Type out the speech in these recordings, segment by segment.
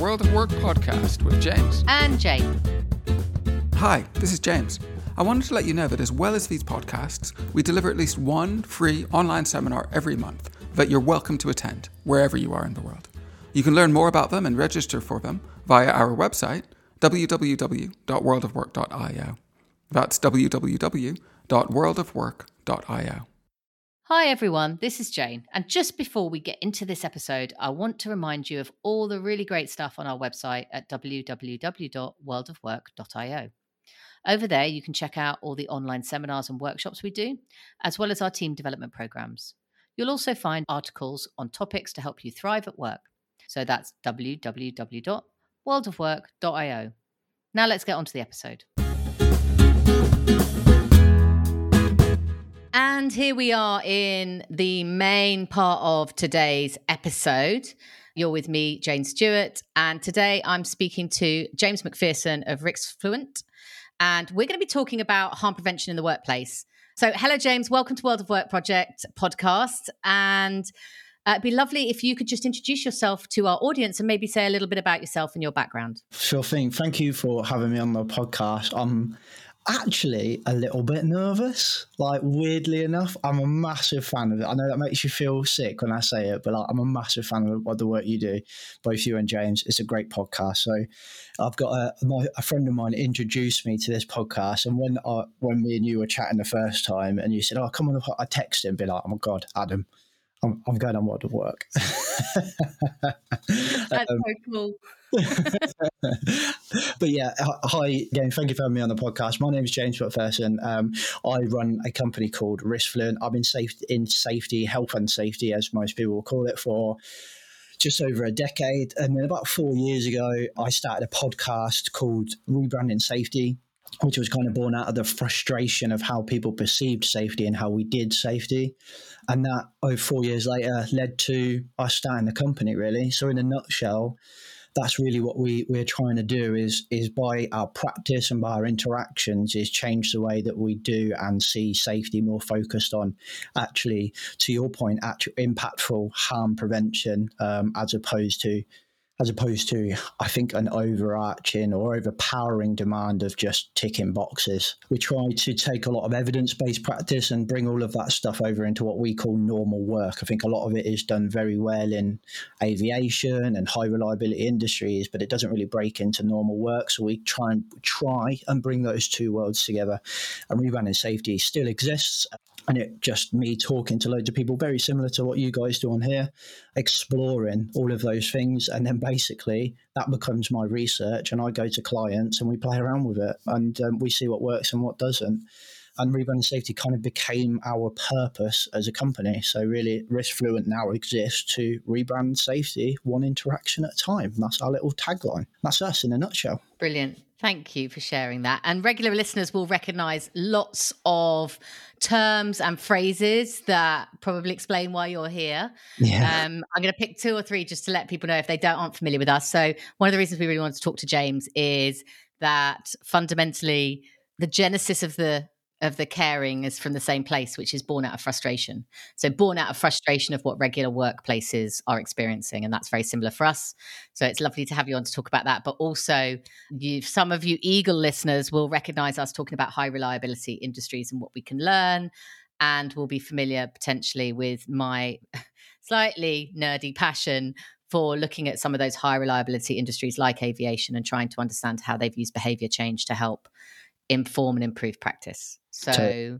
World of Work podcast with James and Jane. Hi, this is James. I wanted to let you know that as well as these podcasts, we deliver at least one free online seminar every month that you're welcome to attend wherever you are in the world. You can learn more about them and register for them via our website, www.worldofwork.io. That's www.worldofwork.io. Hi everyone, this is Jane. And just before we get into this episode, I want to remind you of all the really great stuff on our website at www.worldofwork.io. Over there, you can check out all the online seminars and workshops we do, as well as our team development programs. You'll also find articles on topics to help you thrive at work. So that's www.worldofwork.io. Now let's get on to the episode. And here we are in the main part of today's episode. You're with me, Jane Stewart, and today I'm speaking to James MacPherson of Risk Fluent, and we're going to be talking about harm prevention in the workplace. So, hello, James. Welcome to World of Work Project podcast, and uh, it'd be lovely if you could just introduce yourself to our audience and maybe say a little bit about yourself and your background. Sure thing. Thank you for having me on the podcast. I'm actually a little bit nervous. Like weirdly enough, I'm a massive fan of it. I know that makes you feel sick when I say it, but like, I'm a massive fan of what the work you do, both you and James. It's a great podcast. So I've got a my, a friend of mine introduced me to this podcast, and when I, when me and you were chatting the first time, and you said, "Oh, come on," I texted him, be like, "Oh my god, Adam." I'm, I'm going on World of Work. That's um, so cool. but yeah, hi again. Thank you for having me on the podcast. My name is James MacPherson. Um, I run a company called Risk Fluent. I'm in safety, in safety, health and safety, as most people will call it, for just over a decade. And then about four years ago, I started a podcast called Rebranding Safety which was kind of born out of the frustration of how people perceived safety and how we did safety. And that, oh, four years later, led to us starting the company, really. So, in a nutshell, that's really what we, we're trying to do is is by our practice and by our interactions is change the way that we do and see safety more focused on actually to your point actual impactful harm prevention um, as opposed to as opposed to, I think, an overarching or overpowering demand of just ticking boxes. We try to take a lot of evidence based practice and bring all of that stuff over into what we call normal work. I think a lot of it is done very well in aviation and high reliability industries, but it doesn't really break into normal work. So we try and try and bring those two worlds together. And rebranding safety still exists and it just me talking to loads of people very similar to what you guys do on here exploring all of those things and then basically that becomes my research and i go to clients and we play around with it and um, we see what works and what doesn't. And rebranding safety kind of became our purpose as a company. So really Risk Fluent now exists to rebrand safety one interaction at a time. That's our little tagline. That's us in a nutshell. Brilliant Thank you for sharing that. And regular listeners will recognize lots of terms and phrases that probably explain why you're here. Yeah. Um, I'm going to pick two or three just to let people know if they don't aren't familiar with us. So one of the reasons we really wanted to talk to James is that fundamentally the genesis of the of the caring is from the same place, which is born out of frustration. So, born out of frustration of what regular workplaces are experiencing. And that's very similar for us. So, it's lovely to have you on to talk about that. But also, some of you eagle listeners will recognize us talking about high reliability industries and what we can learn. And will be familiar potentially with my slightly nerdy passion for looking at some of those high reliability industries like aviation and trying to understand how they've used behavior change to help inform and improve practice. So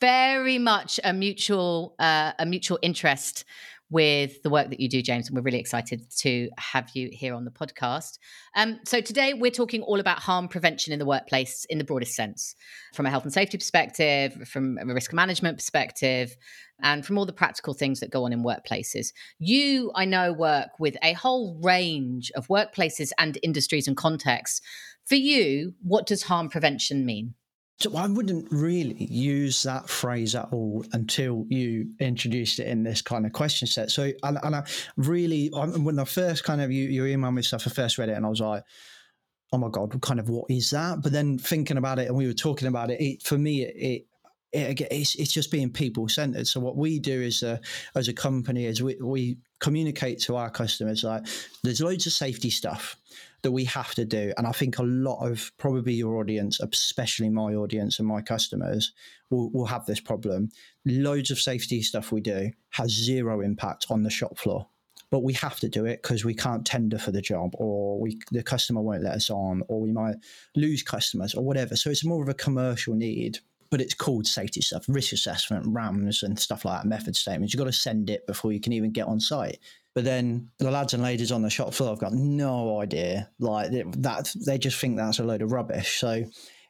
very much a mutual uh, a mutual interest with the work that you do, James, and we're really excited to have you here on the podcast. Um, so today we're talking all about harm prevention in the workplace in the broadest sense, from a health and safety perspective, from a risk management perspective, and from all the practical things that go on in workplaces. You, I know, work with a whole range of workplaces and industries and contexts. For you, what does harm prevention mean? So I wouldn't really use that phrase at all until you introduced it in this kind of question set. So, and, and I really, when I first kind of you, you emailed me stuff, I first read it and I was like, oh my god, kind of what is that? But then thinking about it, and we were talking about it, it for me, it, it it, it's, it's just being people centered. So what we do as a as a company is we, we communicate to our customers like there's loads of safety stuff that we have to do. And I think a lot of probably your audience, especially my audience and my customers, will, will have this problem. Loads of safety stuff we do has zero impact on the shop floor. But we have to do it because we can't tender for the job, or we the customer won't let us on, or we might lose customers, or whatever. So it's more of a commercial need but it's called safety stuff, risk assessment, RAMs, and stuff like that, method statements. You've got to send it before you can even get on site. But then the lads and ladies on the shop floor have got no idea. Like that, they just think that's a load of rubbish. So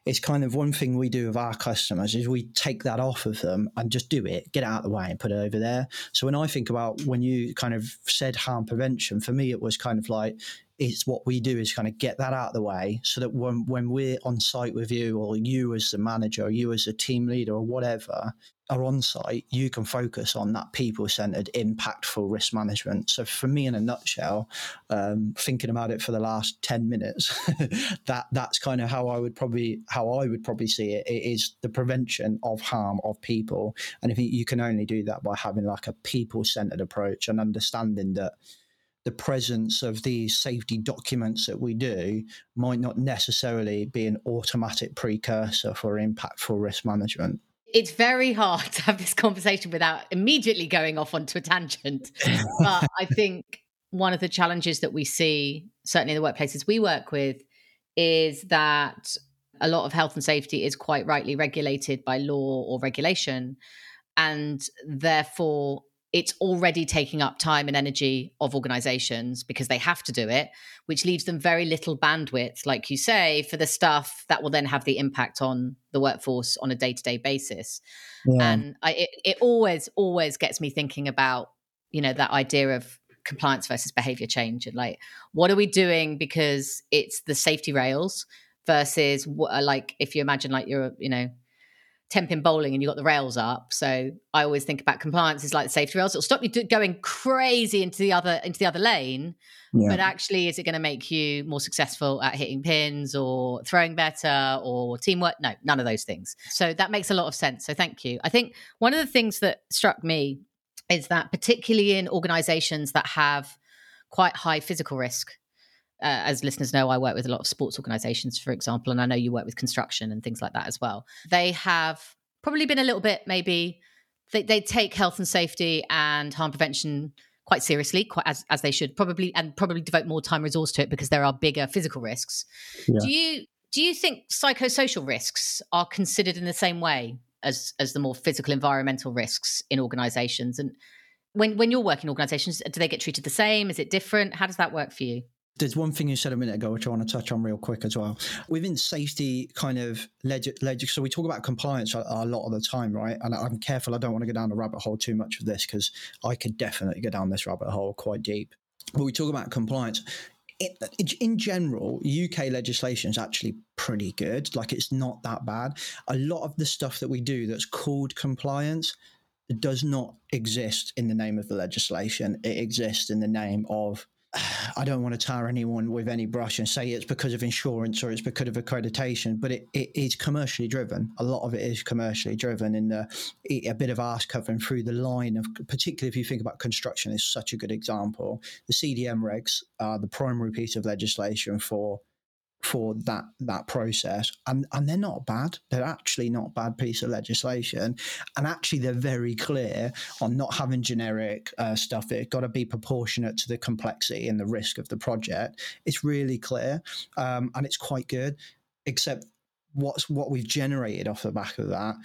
it's kind of one thing we do with our customers is we take that off of them and just do it, get it out of the way and put it over there. So when I think about when you kind of said harm prevention, for me it was kind of like it's what we do is kind of get that out of the way so that when when we're on site with you or you as the manager or you as a team leader or whatever are on site, you can focus on that people centered, impactful risk management. So, for me, in a nutshell, um, thinking about it for the last ten minutes, that that's kind of how I would probably how I would probably see it. It is the prevention of harm of people, and I think you can only do that by having like a people centered approach and understanding that the presence of these safety documents that we do might not necessarily be an automatic precursor for impactful risk management it's very hard to have this conversation without immediately going off onto a tangent. but I think one of the challenges that we see, certainly in the workplaces we work with, is that a lot of health and safety is quite rightly regulated by law or regulation. And therefore, it's already taking up time and energy of organizations because they have to do it, which leaves them very little bandwidth, like you say, for the stuff that will then have the impact on the workforce on a day to day basis. Yeah. And I, it, it always, always gets me thinking about, you know, that idea of compliance versus behavior change and like, what are we doing because it's the safety rails versus what, like, if you imagine like you're, you know, tenpin bowling and you got the rails up. So I always think about compliance is like the safety rails. It'll stop you going crazy into the other into the other lane. Yeah. But actually, is it going to make you more successful at hitting pins or throwing better or teamwork? No, none of those things. So that makes a lot of sense. So thank you. I think one of the things that struck me is that particularly in organizations that have quite high physical risk uh, as listeners know, I work with a lot of sports organizations, for example, and I know you work with construction and things like that as well. They have probably been a little bit maybe they, they take health and safety and harm prevention quite seriously, quite as as they should probably, and probably devote more time resource to it because there are bigger physical risks. Yeah. Do you do you think psychosocial risks are considered in the same way as as the more physical environmental risks in organizations and when when you're working in organizations do they get treated the same is it different how does that work for you there's one thing you said a minute ago, which I want to touch on real quick as well. Within safety kind of leg- leg- so we talk about compliance a, a, lot of the time, right? And I'm careful, I don't want to go down the rabbit hole too much with this because I could definitely go down this rabbit hole quite deep. But we talk about compliance. in general, UK legislation is actually pretty good. Like it's not that bad. A lot of the stuff that we do that's called compliance does not exist in the name of the legislation. It exists in the name of I don't want to tar anyone with any brush and say it's because of insurance or it's because of accreditation, but it, it is commercially driven. A lot of it is commercially driven, and uh, a bit of arse covering through the line of, particularly if you think about construction, is such a good example. The CDM regs are the primary piece of legislation for for that that process and and they're not bad. They're actually not bad piece of legislation. And actually they're very clear on not having generic uh, stuff. It's got to be proportionate to the complexity and the risk of the project. It's really clear um, and it's quite good except what's what we've generated off the back of that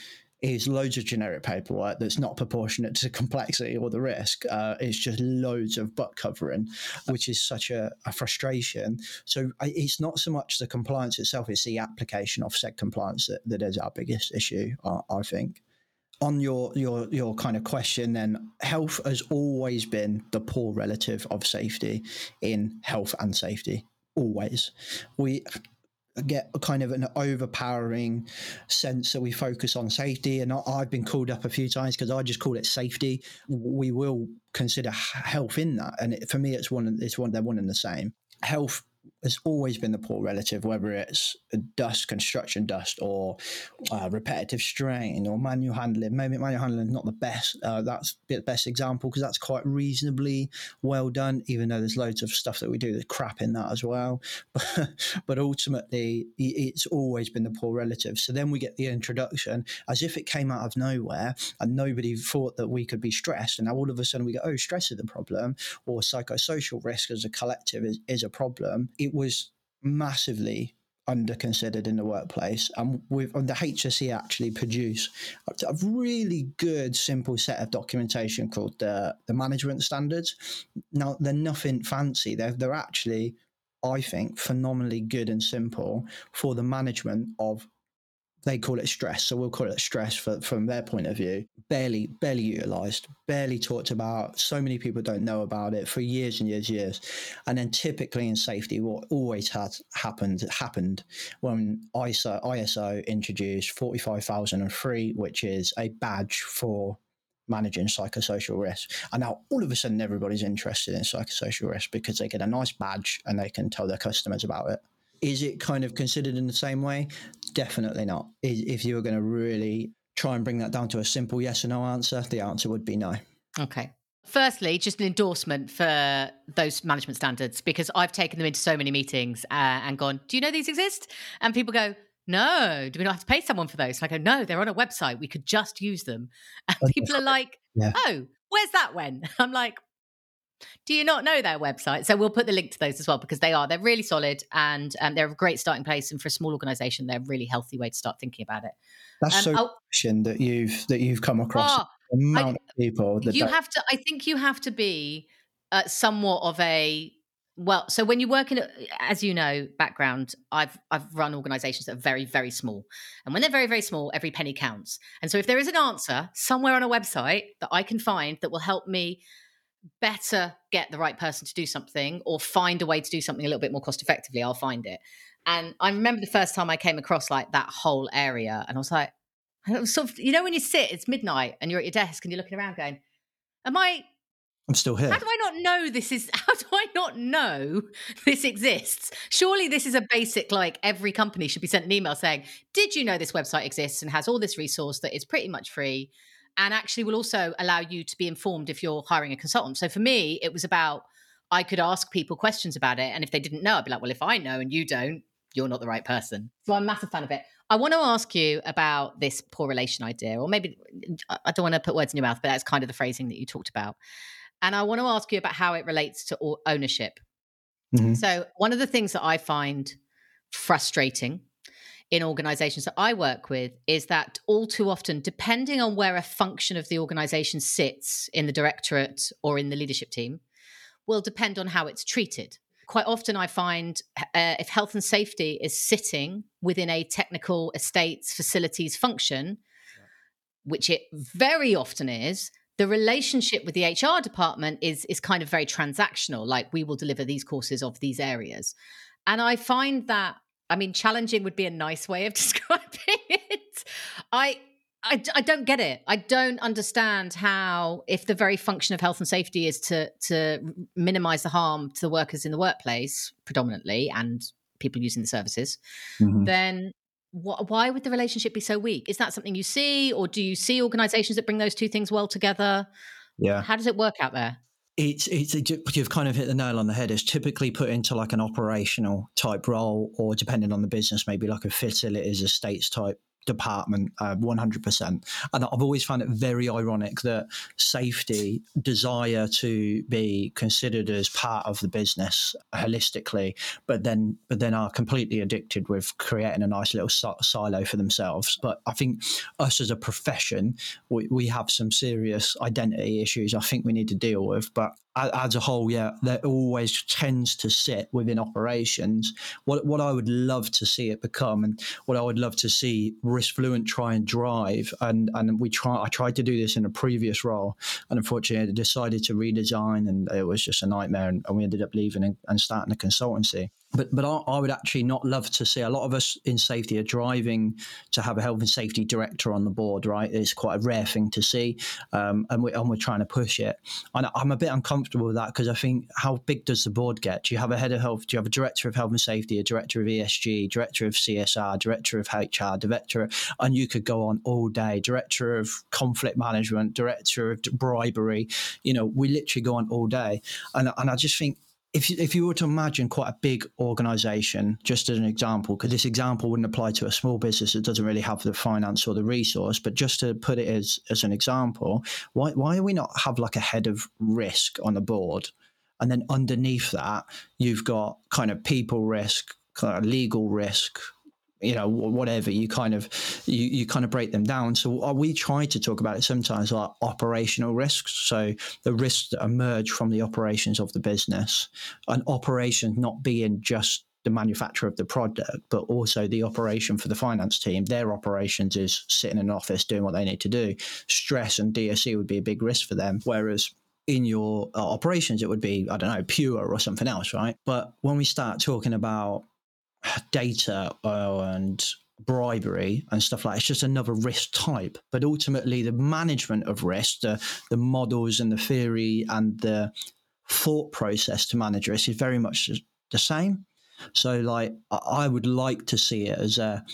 is loads of generic paperwork that's not proportionate to complexity or the risk. Uh, it's just loads of butt covering, which is such a, a frustration. So I, it's not so much the compliance itself; it's the application of said compliance that, that is our biggest issue. I, I think. On your your your kind of question, then health has always been the poor relative of safety in health and safety. Always, we get a kind of an overpowering sense that we focus on safety. And I've been called up a few times because I just call it safety. We will consider health in that, and it, for me, it's one. It's one. They're one and the same. Health has always been the poor relative, whether it's dust, construction dust, or uh, repetitive strain, or manual handling. Maybe manual handling is not the best. Uh, that's the best example because that's quite reasonably well done, even though there's loads of stuff that we do that's crap in that as well. But, ultimately, it's always been the poor relative. So then we get the introduction as if it came out of nowhere and nobody thought that we could be stressed. And now all of a sudden we go, oh, stress is the problem, or psychosocial risk as a collective is, is a problem. It was massively under considered in the workplace. And with and the HSE actually produce a really good, simple set of documentation called the, the management standards. Now they're nothing fancy. They're they're actually, I think, phenomenally good and simple for the management of they call it stress. So we'll call it stress for, from their point of view. Barely, barely utilized, barely talked about. So many people don't know about it for years and years, years. And then typically in safety, what always has happened happened when ISO ISO introduced 45003, which is a badge for managing psychosocial risk. And now all of a sudden everybody's interested in psychosocial risk because they get a nice badge and they can tell their customers about it. Is it kind of considered in the same way? Definitely not. If you were going to really try and bring that down to a simple yes or no answer, the answer would be no. Okay. Firstly, just an endorsement for those management standards because I've taken them into so many meetings uh, and gone, Do you know these exist? And people go, No, do we not have to pay someone for those? And I go, No, they're on a website. We could just use them. And people are like, yeah. Oh, where's that when? I'm like, do you not know their website? So we'll put the link to those as well because they are they're really solid and um, they're a great starting place. And for a small organisation, they're a really healthy way to start thinking about it. That's um, so oh, that you've that you've come across. Oh, amount I, of people. you have to. I think you have to be uh, somewhat of a well. So when you work in, a, as you know, background, I've I've run organisations that are very very small, and when they're very very small, every penny counts. And so if there is an answer somewhere on a website that I can find that will help me better get the right person to do something or find a way to do something a little bit more cost effectively, I'll find it. And I remember the first time I came across like that whole area, and I was like, I was sort of, you know, when you sit, it's midnight and you're at your desk and you're looking around going, Am I I'm still here. How do I not know this is how do I not know this exists? Surely this is a basic like every company should be sent an email saying, Did you know this website exists and has all this resource that is pretty much free? And actually will also allow you to be informed if you're hiring a consultant. So for me, it was about I could ask people questions about it. And if they didn't know, I'd be like, well, if I know and you don't, you're not the right person. So I'm a massive fan of it. I want to ask you about this poor relation idea, or maybe I don't want to put words in your mouth, but that's kind of the phrasing that you talked about. And I want to ask you about how it relates to ownership. Mm-hmm. So, one of the things that I find frustrating in organizations that I work with is that all too often, depending on where a function of the organization sits in the directorate or in the leadership team, will depend on how it's treated. Quite often, I find uh, if health and safety is sitting within a technical estates facilities function, which it very often is, the relationship with the HR department is is kind of very transactional. Like we will deliver these courses of these areas, and I find that I mean, challenging would be a nice way of describing it. I, I, I don't get it. I don't understand how, if the very function of health and safety is to to minimize the harm to the workers in the workplace, predominantly, and people using the services, mm-hmm. then wh- why would the relationship be so weak? Is that something you see, or do you see organizations that bring those two things well together? Yeah. How does it work out there? It's, it's you've kind of hit the nail on the head. It's typically put into like an operational type role, or depending on the business, maybe like a facilities estates type department, uh, 100%. And I've always found it very ironic that safety, desire to be considered as part of the business holistically, but then but then are completely addicted with creating a nice little silo for themselves. But I think us as a profession, we, we have some serious identity issues I think we need to deal with. But as a whole, yeah, that always tends to sit within operations. What what I would love to see it become, and what I would love to see Risk Fluent try and drive, and and we try. I tried to do this in a previous role, and unfortunately, I decided to redesign, and it was just a nightmare, and, and we ended up leaving and, and starting a consultancy. But but I, I, would actually not love to see a lot of us in safety are driving to have a health and safety director on the board. Right, it's quite a rare thing to see, um, and, we, and we're trying to push it. And I'm a bit uncomfortable with that because I think how big does the board get? Do you have a head of health? Do you have a director of health and safety, a director of ESG, director of CSR, director of HR, director, and you could go on all day. Director of conflict management, director of bribery. You know, we literally go on all day, and and I just think if you, if you were to imagine quite a big organization, just as an example, because this example wouldn't apply to a small business that doesn't really have the finance or the resource, but just to put it as, as an example, why, why do we not have like a head of risk on the board? And then underneath that, you've got kind of people risk, kind of legal risk, you know whatever you kind of you, you kind of break them down. So uh, we try to talk about it sometimes like operational risks. So the risks that emerge from the operations of the business and operations not being just the manufacturer of the product but also the operation for the finance team. Their operations is sitting in an office doing what they need to do. Stress and DSE would be a big risk for them whereas in your uh, operations it would be i don't know PUWER or something else right? But when we start talking about data uh, and bribery and stuff like that. It's just another risk type. But ultimately, the management of risk, the, the models and the theory and the thought process to manage risk is very much the same. So, like, I would like to see it as a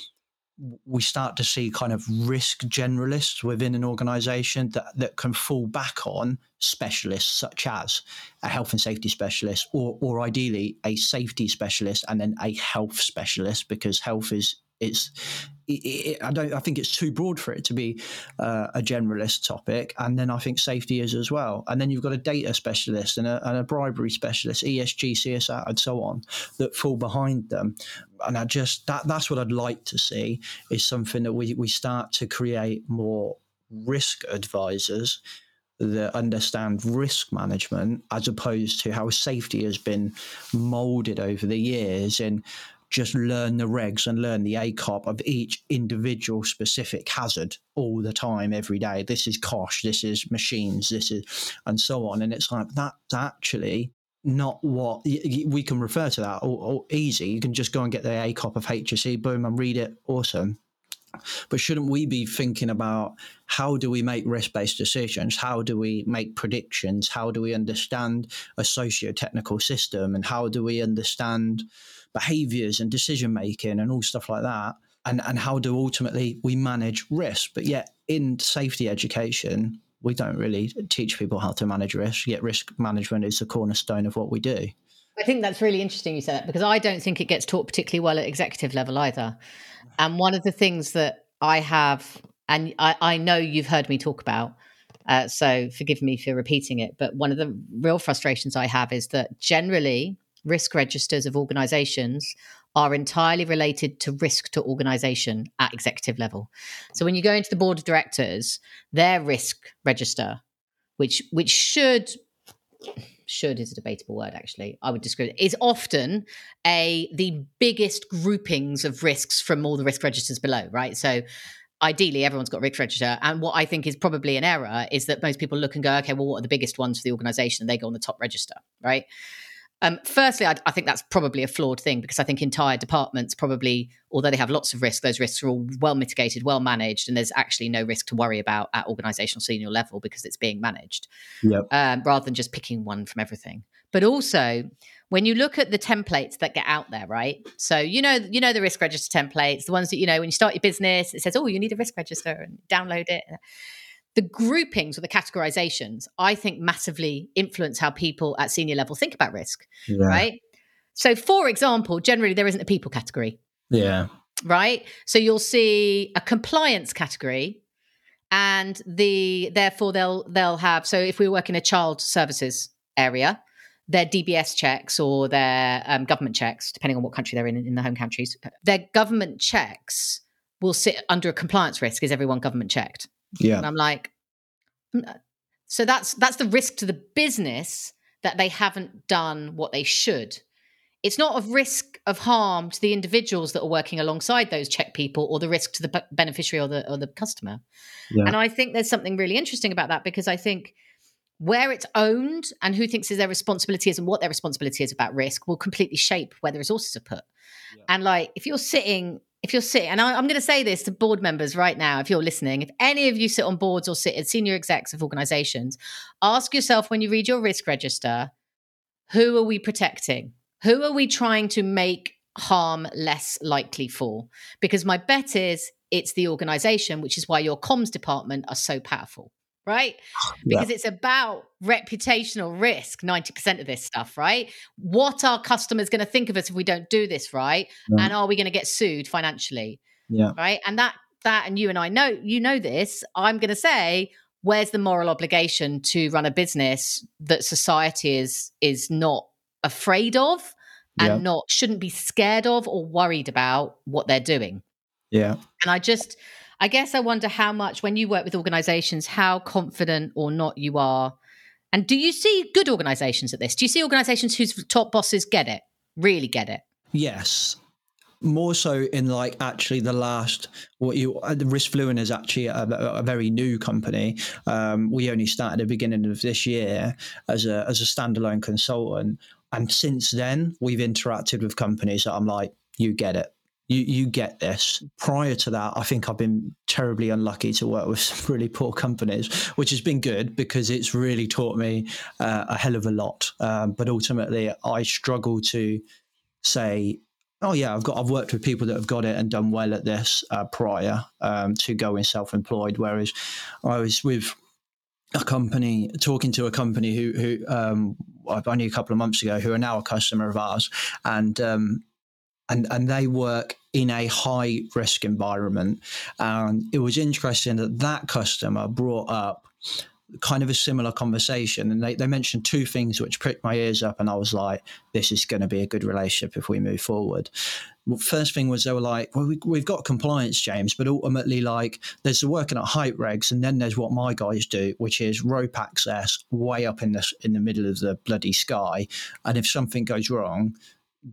we start to see kind of risk generalists within an organization that, that can fall back on specialists such as a health and safety specialist or, or ideally a safety specialist and then a health specialist because health is it's it, I don't I think it's too broad for it to be uh, a generalist topic. And then I think safety is as well. And then you've got a data specialist and a, and a bribery specialist ESG CSR and so on that fall behind them. And I just that that's what I'd like to see is something that we we start to create more risk advisors that understand risk management as opposed to how safety has been molded over the years and just learn the regs and learn the ACOP of each individual specific hazard all the time, every day. This is COSHH, this is machines, this is, and so on. And it's like that's actually not what we can refer to that or, or easy. You can just go and get the ACOP of HSE, boom, and read it. Awesome. But shouldn't we be thinking about how do we make risk based decisions? How do we make predictions? How do we understand a socio technical system? And how do we understand behaviors and decision making and all stuff like that and and how do ultimately we manage risk but yet in safety education we don't really teach people how to manage risk yet risk management is the cornerstone of what we do I think that's really interesting you said that because I don't think it gets taught particularly well at executive level either. And one of the things that I have, and I, I know you've heard me talk about, uh, so forgive me for repeating it, but one of the real frustrations I have is that generally risk registers of organizations are entirely related to risk to organization at executive level. So when you go into the board of directors, their risk register, which which should should is a debatable word actually i would describe it is often a the biggest groupings of risks from all the risk registers below right? So ideally everyone's got risk register. And what i think is probably an error is that most people look and go okay well what are the biggest ones for the organization? And they go on the top register right um, firstly, I, I, think that's probably a flawed thing because I think entire departments probably, although they have lots of risk, those risks are all well mitigated, well managed, and there's actually no risk to worry about at organizational senior level because it's being managed yep. um, rather than just picking one from everything. But also, when you look at the templates that get out there, right? So you know, you know the risk register templates, the ones that you know when you start your business, it says, "Oh, you need a risk register," and download it the groupings or the categorizations, I think massively influence how people at senior level think about risk. Yeah. Right. So, for example, generally there isn't a people category. Yeah. Right. So you'll see a compliance category and the therefore they'll they'll have so if we work in a child services area their DBS checks or their um, government checks, depending on what country they're in in the home countries, their government checks will sit under a compliance risk. Is everyone government checked? Yeah. And I'm like, mm, uh, so that's that's the risk to the business that they haven't done what they should. It's not of risk of harm to the individuals that are working alongside those check people or the risk to the beneficiary or the or the customer. Yeah. And I think there's something really interesting about that because I think where it's owned and who thinks is their responsibility is and what their responsibility is about risk will completely shape where the resources are put. Yeah. And like if you're sitting, if you're sitting, and I, am going to say this to board members right now, if you're listening, if any of you sit on boards or sit as senior execs of organizations, ask yourself when you read your risk register, who are we protecting? Who are we trying to make harm less likely for? Because my bet is it's the organization, which is why your comms department are so powerful right? Because yeah. it's about reputational risk, 90% of this stuff, right? What are customers going to think of us if we don't do this right? And are we going to get sued financially? Yeah. Right. And that, that, and you and I know, you know this, I'm going to say, where's the moral obligation to run a business that society is, is not afraid of and yeah. not, shouldn't be scared of or worried about what they're doing? Yeah. And I just, I guess I wonder how much, when you work with organizations, how confident or not you are. And do you see good organizations at this? Do you see organizations whose top bosses get it, really get it? Yes. More so in like actually the last what you uh, Risk Fluent is actually a, a very new company. Um, we only started the beginning of this year as a as a standalone consultant, and since then we've interacted with companies that I'm like, you get it you you get this. Prior to that, I think I've been terribly unlucky to work with some really poor companies, which has been good because it's really taught me uh, a hell of a lot. Um, but ultimately, I struggle to say, "Oh yeah, I've got I've worked with people that have got it and done well at this uh, prior um, to going self-employed." Whereas I was with a company talking to a company who who um, only a couple of months ago who are now a customer of ours and um, and and they work in a high risk environment. And it was interesting that that customer brought up kind of a similar conversation and they, they mentioned two things which pricked my ears up and i was like this is going to be a good relationship if we move forward first thing was they were like well we, we've got compliance james but ultimately like there's the working at height regs and then there's what my guys do which is rope access way up in the in the middle of the bloody sky and if something goes wrong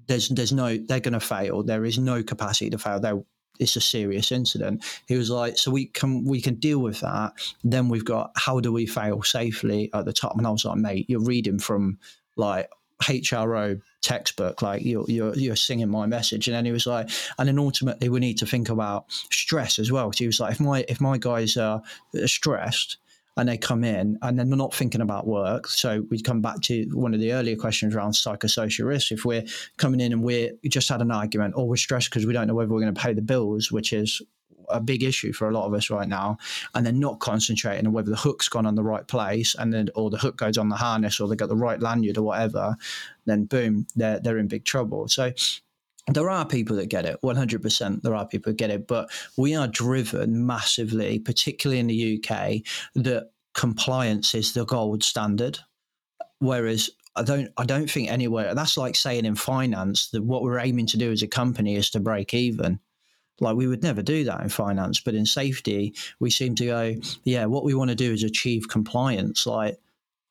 there's there's no they're going to fail. There is no capacity to fail. There it's a serious incident. He was like, so we can we can deal with that. Then we've got how do we fail safely at the top? And I was like, mate, you're reading from like HRO textbook, like you're you're you're singing my message. And then he was like, and then ultimately we need to think about stress as well. he was like, if my if my guys are stressed, and they come in and then they're not thinking about work. So we come back to one of the earlier questions around psychosocial risk. If we're coming in and we're we just had an argument or we're stressed because we don't know whether we're going to pay the bills, which is a big issue for a lot of us right now, and they're not concentrating on whether the hook's gone on the right place and then or the hook goes on the harness or they got the right lanyard or whatever, then boom, they're they're in big trouble. So there are people that get it 100% there are people that get it but we are driven massively particularly in the uk that compliance is the gold standard whereas I don't I don't think anywhere that's like saying in finance that what we're aiming to do as a company is to break even. Like we would never do that in finance, but in safety we seem to go, yeah, what we want to do is achieve compliance. Like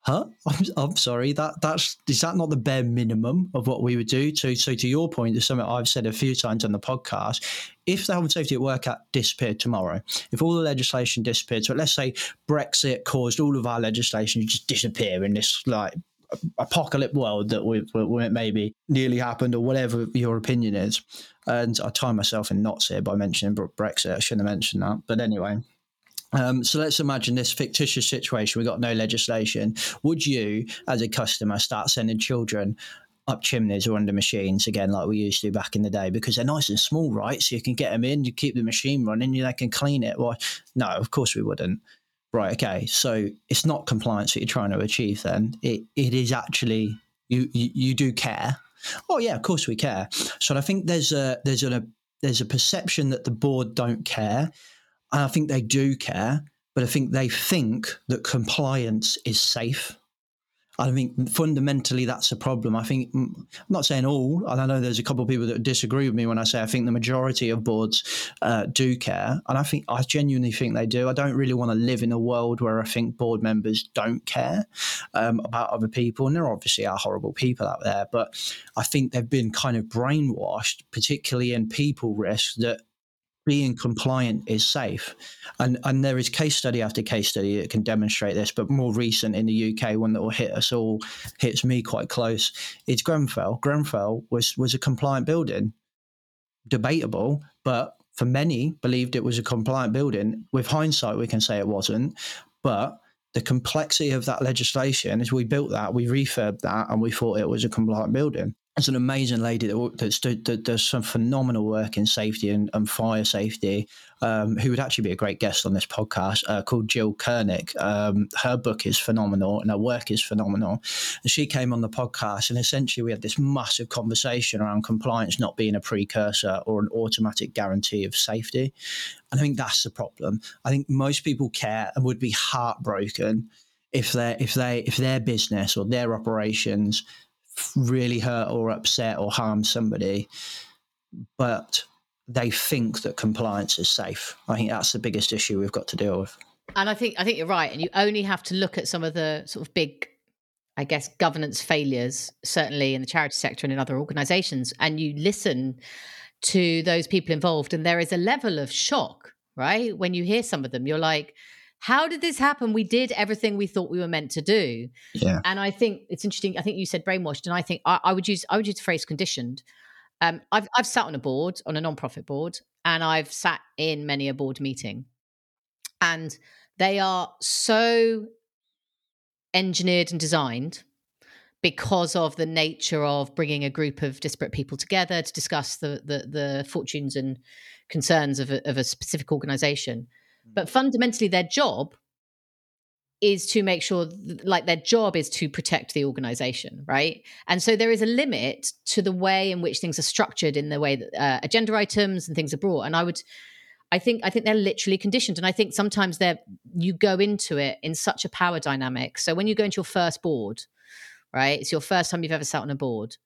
huh? I'm, I'm sorry that that's is that not the bare minimum of what we would do? To so to your point there's something i've said a few times on the podcast. If the health and safety at work act disappeared tomorrow if all the legislation disappeared so let's say brexit caused all of our legislation to just disappear in this like apocalypse world that we, we maybe nearly happened or whatever your opinion is. And i tie myself in knots here by mentioning brexit i shouldn't have mentioned that. But anyway um, so let's imagine this fictitious situation. We've got no legislation. Would you, as a customer, start sending children up chimneys or under machines again, like we used to back in the day, because they're nice and small, right? So you can get them in, you keep the machine running, you they can clean it. Well, no, of course we wouldn't. Right. Okay. So it's not compliance that you're trying to achieve. Then it it is actually you you, you do care. Oh yeah, of course we care. So I think there's a there's a there's a perception that the board don't care and I think they do care, but I think they think that compliance is safe. I think fundamentally that's a problem. I think mm, I'm not saying all, and I know there's a couple of people that disagree with me when I say I think the majority of boards uh, do care, and I think I genuinely think they do. I don't really want to live in a world where I think board members don't care um, about other people, and there obviously are horrible people out there, but I think they've been kind of brainwashed, particularly in people risk, that being compliant is safe. And and there is case study after case study that can demonstrate this, but more recent in the UK, one that will hit us all, hits me quite close. It's Grenfell. Grenfell was was a compliant building. Debatable, but for many believed it was a compliant building. With hindsight, we can say it wasn't. But the complexity of that legislation is we built that, we refurbed that, and we thought it was a compliant building. It's an amazing lady that, that, that does some phenomenal work in safety and, and fire safety, um, who would actually be a great guest on this podcast, uh, called Gill Kernick. Um, her book is phenomenal and her work is phenomenal. And she came on the podcast, and essentially we had this massive conversation around compliance not being a precursor or an automatic guarantee of safety. And I think that's the problem. I think most people care and would be heartbroken if if they if their business or their operations really hurt or upset or harm somebody, but they think that compliance is safe. I think that's the biggest issue we've got to deal with. And I think I think you're right. And you only have to look at some of the sort of big, I guess, governance failures, certainly in the charity sector and in other organisations, and you listen to those people involved, and there is a level of shock, right? When you hear some of them, you're like, how did this happen? We did everything we thought we were meant to do. Yeah. And I think it's interesting. I think you said brainwashed, and I think I, I would use I would use the phrase conditioned. Um, I've I've sat on a board on a non-profit board, and I've sat in many a board meeting, and they are so engineered and designed because of the nature of bringing a group of disparate people together to discuss the the, the fortunes and concerns of a, of a specific organization but fundamentally, their job is to make sure like their job is to protect the organization right? And so there is a limit to the way in which things are structured in the way that uh, agenda items and things are brought. And i would i think i think they're literally conditioned. And i think sometimes they're you go into it in such a power dynamic. So when you go into your first board right it's your first time you've ever sat on a board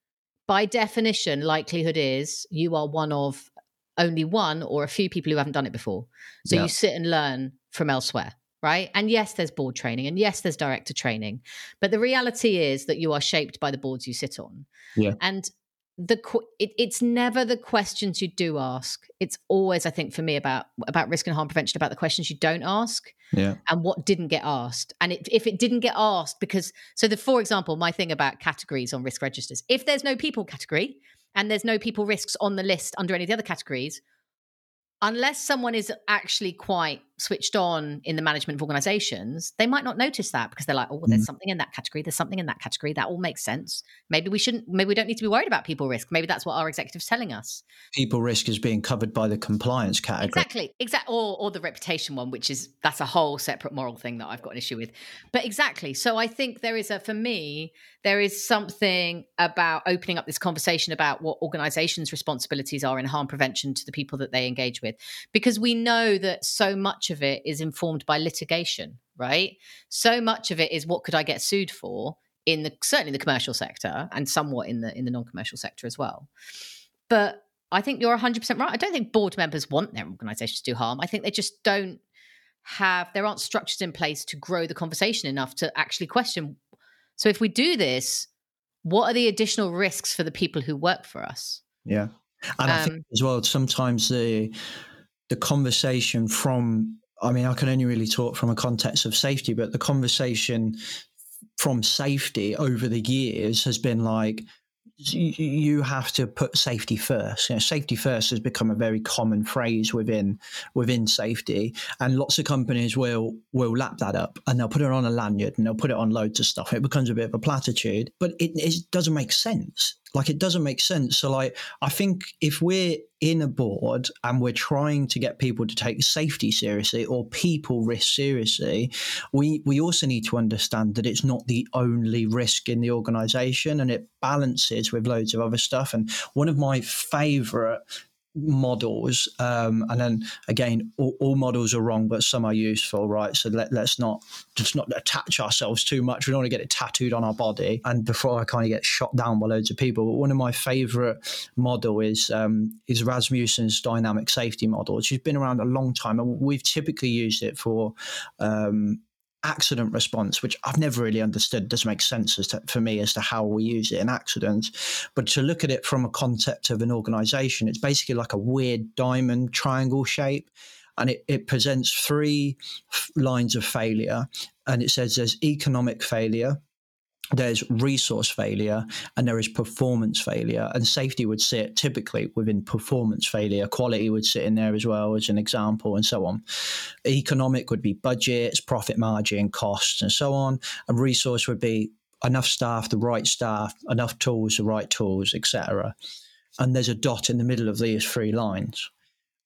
by definition likelihood is you are one of only one or a few people who haven't done it before. So yeah. you sit and learn from elsewhere, right? And yes, there's board training and yes, there's director training. But the reality is that you are shaped by the boards you sit on. Yeah. And the it, it's never the questions you do ask it's always i think for me about about risk and harm prevention about the questions you don't ask yeah and what didn't get asked and it, if it didn't get asked because so the for example my thing about categories on risk registers if there's no people category and there's no people risks on the list under any of the other categories, unless someone is actually quite switched on in the management of organizations, they might not notice that because they're like, oh, well, there's mm. something in that category. There's something in that category. That all makes sense. Maybe we shouldn't, maybe we don't need to be worried about people risk. Maybe that's what our executive's telling us. People risk is being covered by the compliance category. Exactly. Exactly. Or, or the reputation one, which is, that's a whole separate moral thing that I've got an issue with. But exactly. So I think there is a, for me, there is something about opening up this conversation about what organizations' responsibilities are in harm prevention to the people that they engage with. Because we know that so much of it is informed by litigation, right? So much of it is what could I get sued for in the certainly the commercial sector and somewhat in the in the non-commercial sector as well. But I think you're 100% right. I don't think board members want their organizations to do harm. I think they just don't have there aren't structures in place to grow the conversation enough to actually question so if we do this what are the additional risks for the people who work for us yeah and um, i think um, as well sometimes the the conversation from I mean, I can only really talk from a context of safety, but the conversation from safety over the years has been like, you have to put safety first. You know, safety first has become a very common phrase within within safety, and lots of companies will will lap that up and they'll put it on a lanyard and they'll put it on loads of stuff. It becomes a bit of a platitude, but it, it doesn't make sense. Like it doesn't make sense. So like I think if we're in a board and we're trying to get people to take safety seriously or people risk seriously, we we also need to understand that it's not the only risk in the organization and it balances with loads of other stuff. And one of my favorite models um, and then again all, all, models are wrong but some are useful right? So let, let's not just not attach ourselves too much. We don't want to get it tattooed on our body. And before i kind of get shot down by loads of people but one of my favorite model is um, is rasmussen's dynamic safety model which has been around a long time and we've typically used it for um, accident response, which I've never really understood, doesn't make sense as to, for me as to how we use it in accidents. But to look at it from a concept of an organization, it's basically like a weird diamond triangle shape. And it, it presents three lines of failure. And it says there's economic failure, there's resource failure and there is performance failure. And safety would sit typically within performance failure. Quality would sit in there as well as an example and so on. Economic would be budgets profit margin costs and so on. And resource would be enough staff the right staff enough tools the right tools etc and there's a dot in the middle of these three lines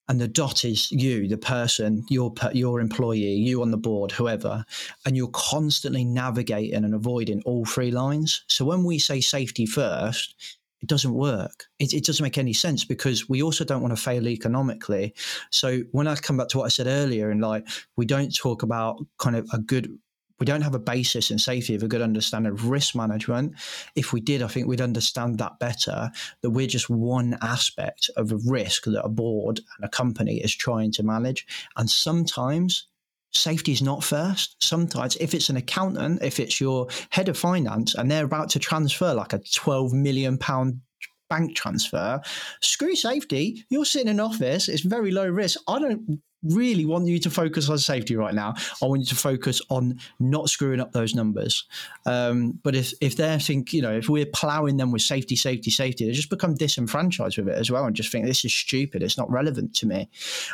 and the dot is you, the person, your your employee, you on the board, whoever, and you're constantly navigating and avoiding all three lines. So when we say safety first, it doesn't work. It, it, doesn't make any sense because we also don't want to fail economically. So when I come back to what I said earlier, and like we don't talk about kind of a good we don't have a basis in safety of a good understanding of risk management. If we did, I think we'd understand that better. That we're just one aspect of a risk that a board and a company is trying to manage. And sometimes safety is not first. Sometimes, if it's an accountant, if it's your head of finance and they're about to transfer like a 12 million pound bank transfer, screw safety. You're sitting in office, it's very low risk. I don't really want you to focus on safety right now. I want you to focus on not screwing up those numbers. Um, but if if they think, you know, if we're plowing them with safety, safety, safety, they just become disenfranchised with it as well and just think this is stupid. It's not relevant to me.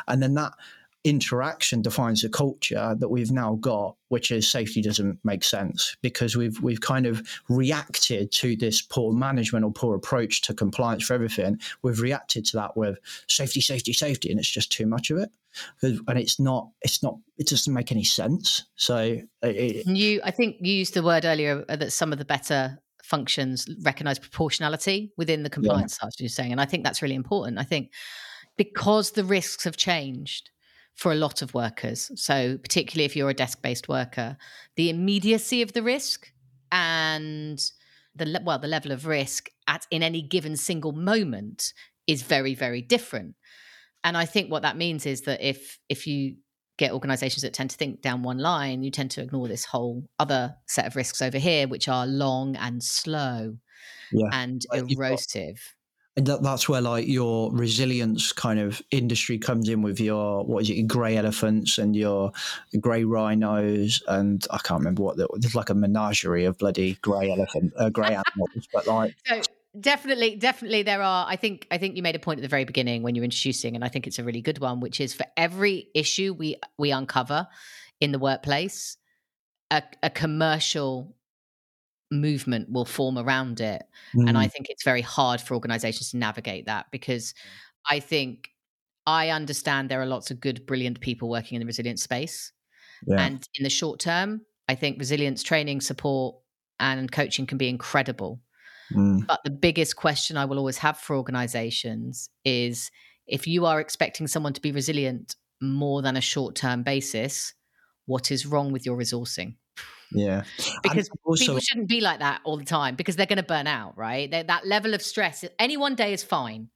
And then that interaction defines the culture that we've now got, which is safety doesn't make sense because we've we've kind of reacted to this poor management or poor approach to compliance for everything. We've reacted to that with safety, safety, safety, and it's just too much of it. And it's not, it's not, it doesn't make any sense. So it, you, I think you used the word earlier uh, that some of the better functions recognize proportionality within the compliance yeah. you're saying, and I think that's really important. I think because the risks have changed for a lot of workers. So, particularly if you're a desk based worker, the immediacy of the risk and the well, the level of risk at in any given single moment is very, very different. And I think what that means is that if if you get organizations that tend to think down one line, you tend to ignore this whole other set of risks over here, which are long and slow yeah. and erosive and that, that's where like your resilience kind of industry comes in with your what is it grey elephants and your grey rhinos and I can't remember what the, there's like a menagerie of bloody grey elephant uh, grey animals but like so definitely definitely there are I think I think you made a point at the very beginning when you're introducing and I think it's a really good one which is for every issue we we uncover in the workplace a, a commercial movement will form around it. Mm. And I mm. think it's very hard for organizations to navigate that because I think I understand there are lots of good, brilliant people working in the resilience space. Yeah. And in the short term, I think resilience training, support, and coaching can be incredible. Mm. But the biggest question I will always have for organizations is if you are expecting someone to be resilient more than a short term basis, what is wrong with your resourcing? Yeah. Because also, people shouldn't be like that all the time because they're going to burn out, right? They're, that level of stress, any one day is fine.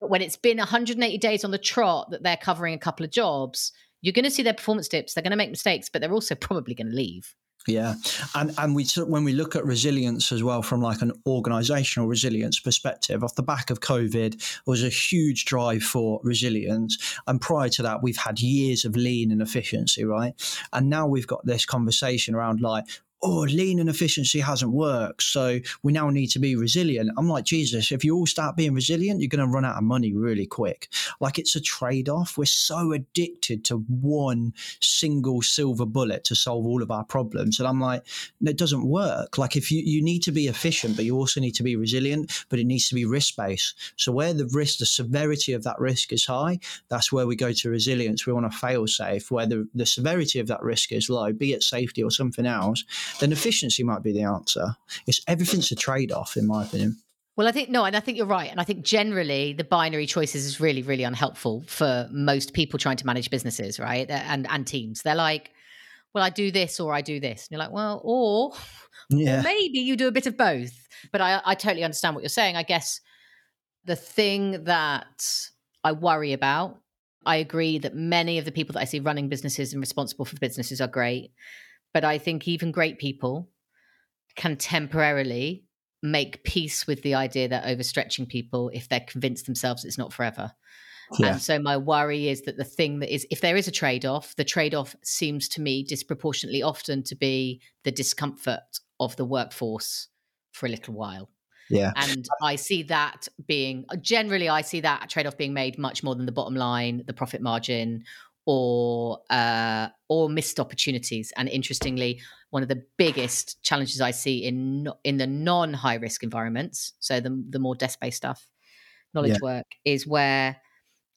But when it's been 180 days on the trot that they're covering a couple of jobs, you're going to see their performance dips. They're going to make mistakes, but they're also probably going to leave. Yeah, and and we when we look at resilience as well from like an organisational resilience perspective, off the back of COVID, was a huge drive for resilience. And prior to that, we've had years of lean and efficiency, right? And now we've got this conversation around like oh, lean and efficiency hasn't worked. So we now need to be resilient. I'm like, Jesus, if you all start being resilient, you're going to run out of money really quick. Like it's a trade off. We're so addicted to one single silver bullet to solve all of our problems. And I'm like, it doesn't work. Like if you, you need to be efficient, but you also need to be resilient, but it needs to be risk based. So where the risk, the severity of that risk is high, that's where we go to resilience. We want to fail safe. Where the, the severity of that risk is low, be it safety or something else, then efficiency might be the answer. It's everything's a trade off, in my opinion. Well, I think no, and I think you're right. And I think generally the binary choices is really, really unhelpful for most people trying to manage businesses, right? And and teams. They're like, well, I do this or I do this. And you're like, well, or, yeah. or maybe you do a bit of both. But I, I totally understand what you're saying. I guess the thing that I worry about, I agree that many of the people that I see running businesses and responsible for businesses are great. But I think even great people can temporarily make peace with the idea that overstretching people if they're convinced themselves it's not forever. Yeah. And so my worry is that the thing that is, if there is a trade off, the trade off seems to me disproportionately often to be the discomfort of the workforce for a little while. Yeah. And I see that being generally, I see that trade off being made much more than the bottom line, the profit margin, or uh, or missed opportunities. And interestingly, one of the biggest challenges I see in in the non high risk environments, so the the more desk based stuff, knowledge yeah. work, is where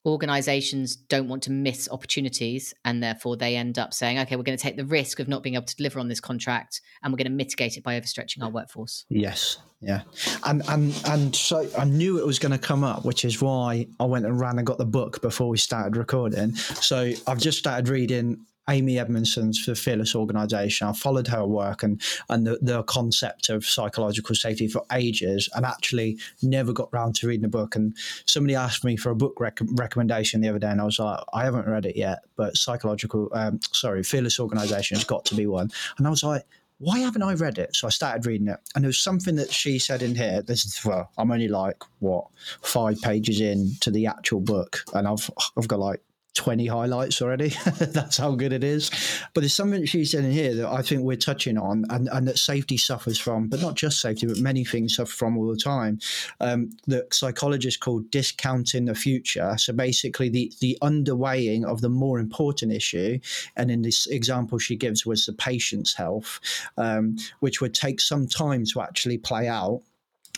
organizations don't want to miss opportunities and therefore they end up saying okay we're going to take the risk of not being able to deliver on this contract and we're going to mitigate it by overstretching our workforce. Yes. Yeah. And and and so i knew it was going to come up which is why i went and ran and got the book before we started recording. So i've just started reading Amy Edmondson's for Fearless Organisation. I followed her work and and the, the concept of psychological safety for ages, and actually never got round to reading the book. And somebody asked me for a book rec- recommendation the other day, and I was like, I haven't read it yet, but psychological, um, sorry, Fearless Organisation has got to be one. And I was like why haven't I read it? So I started reading it, and there was something that she said in here. This is well, I'm only like what five pages in to the actual book, and I've I've got like 20 highlights already. That's how good it is. But there's something she said in here that I think we're touching on and, and that safety suffers from, but not just safety, but many things suffer from all the time. Um, that psychologists call discounting the future. So basically, the, the underweighing of the more important issue. And in this example she gives was the patient's health, um, which would take some time to actually play out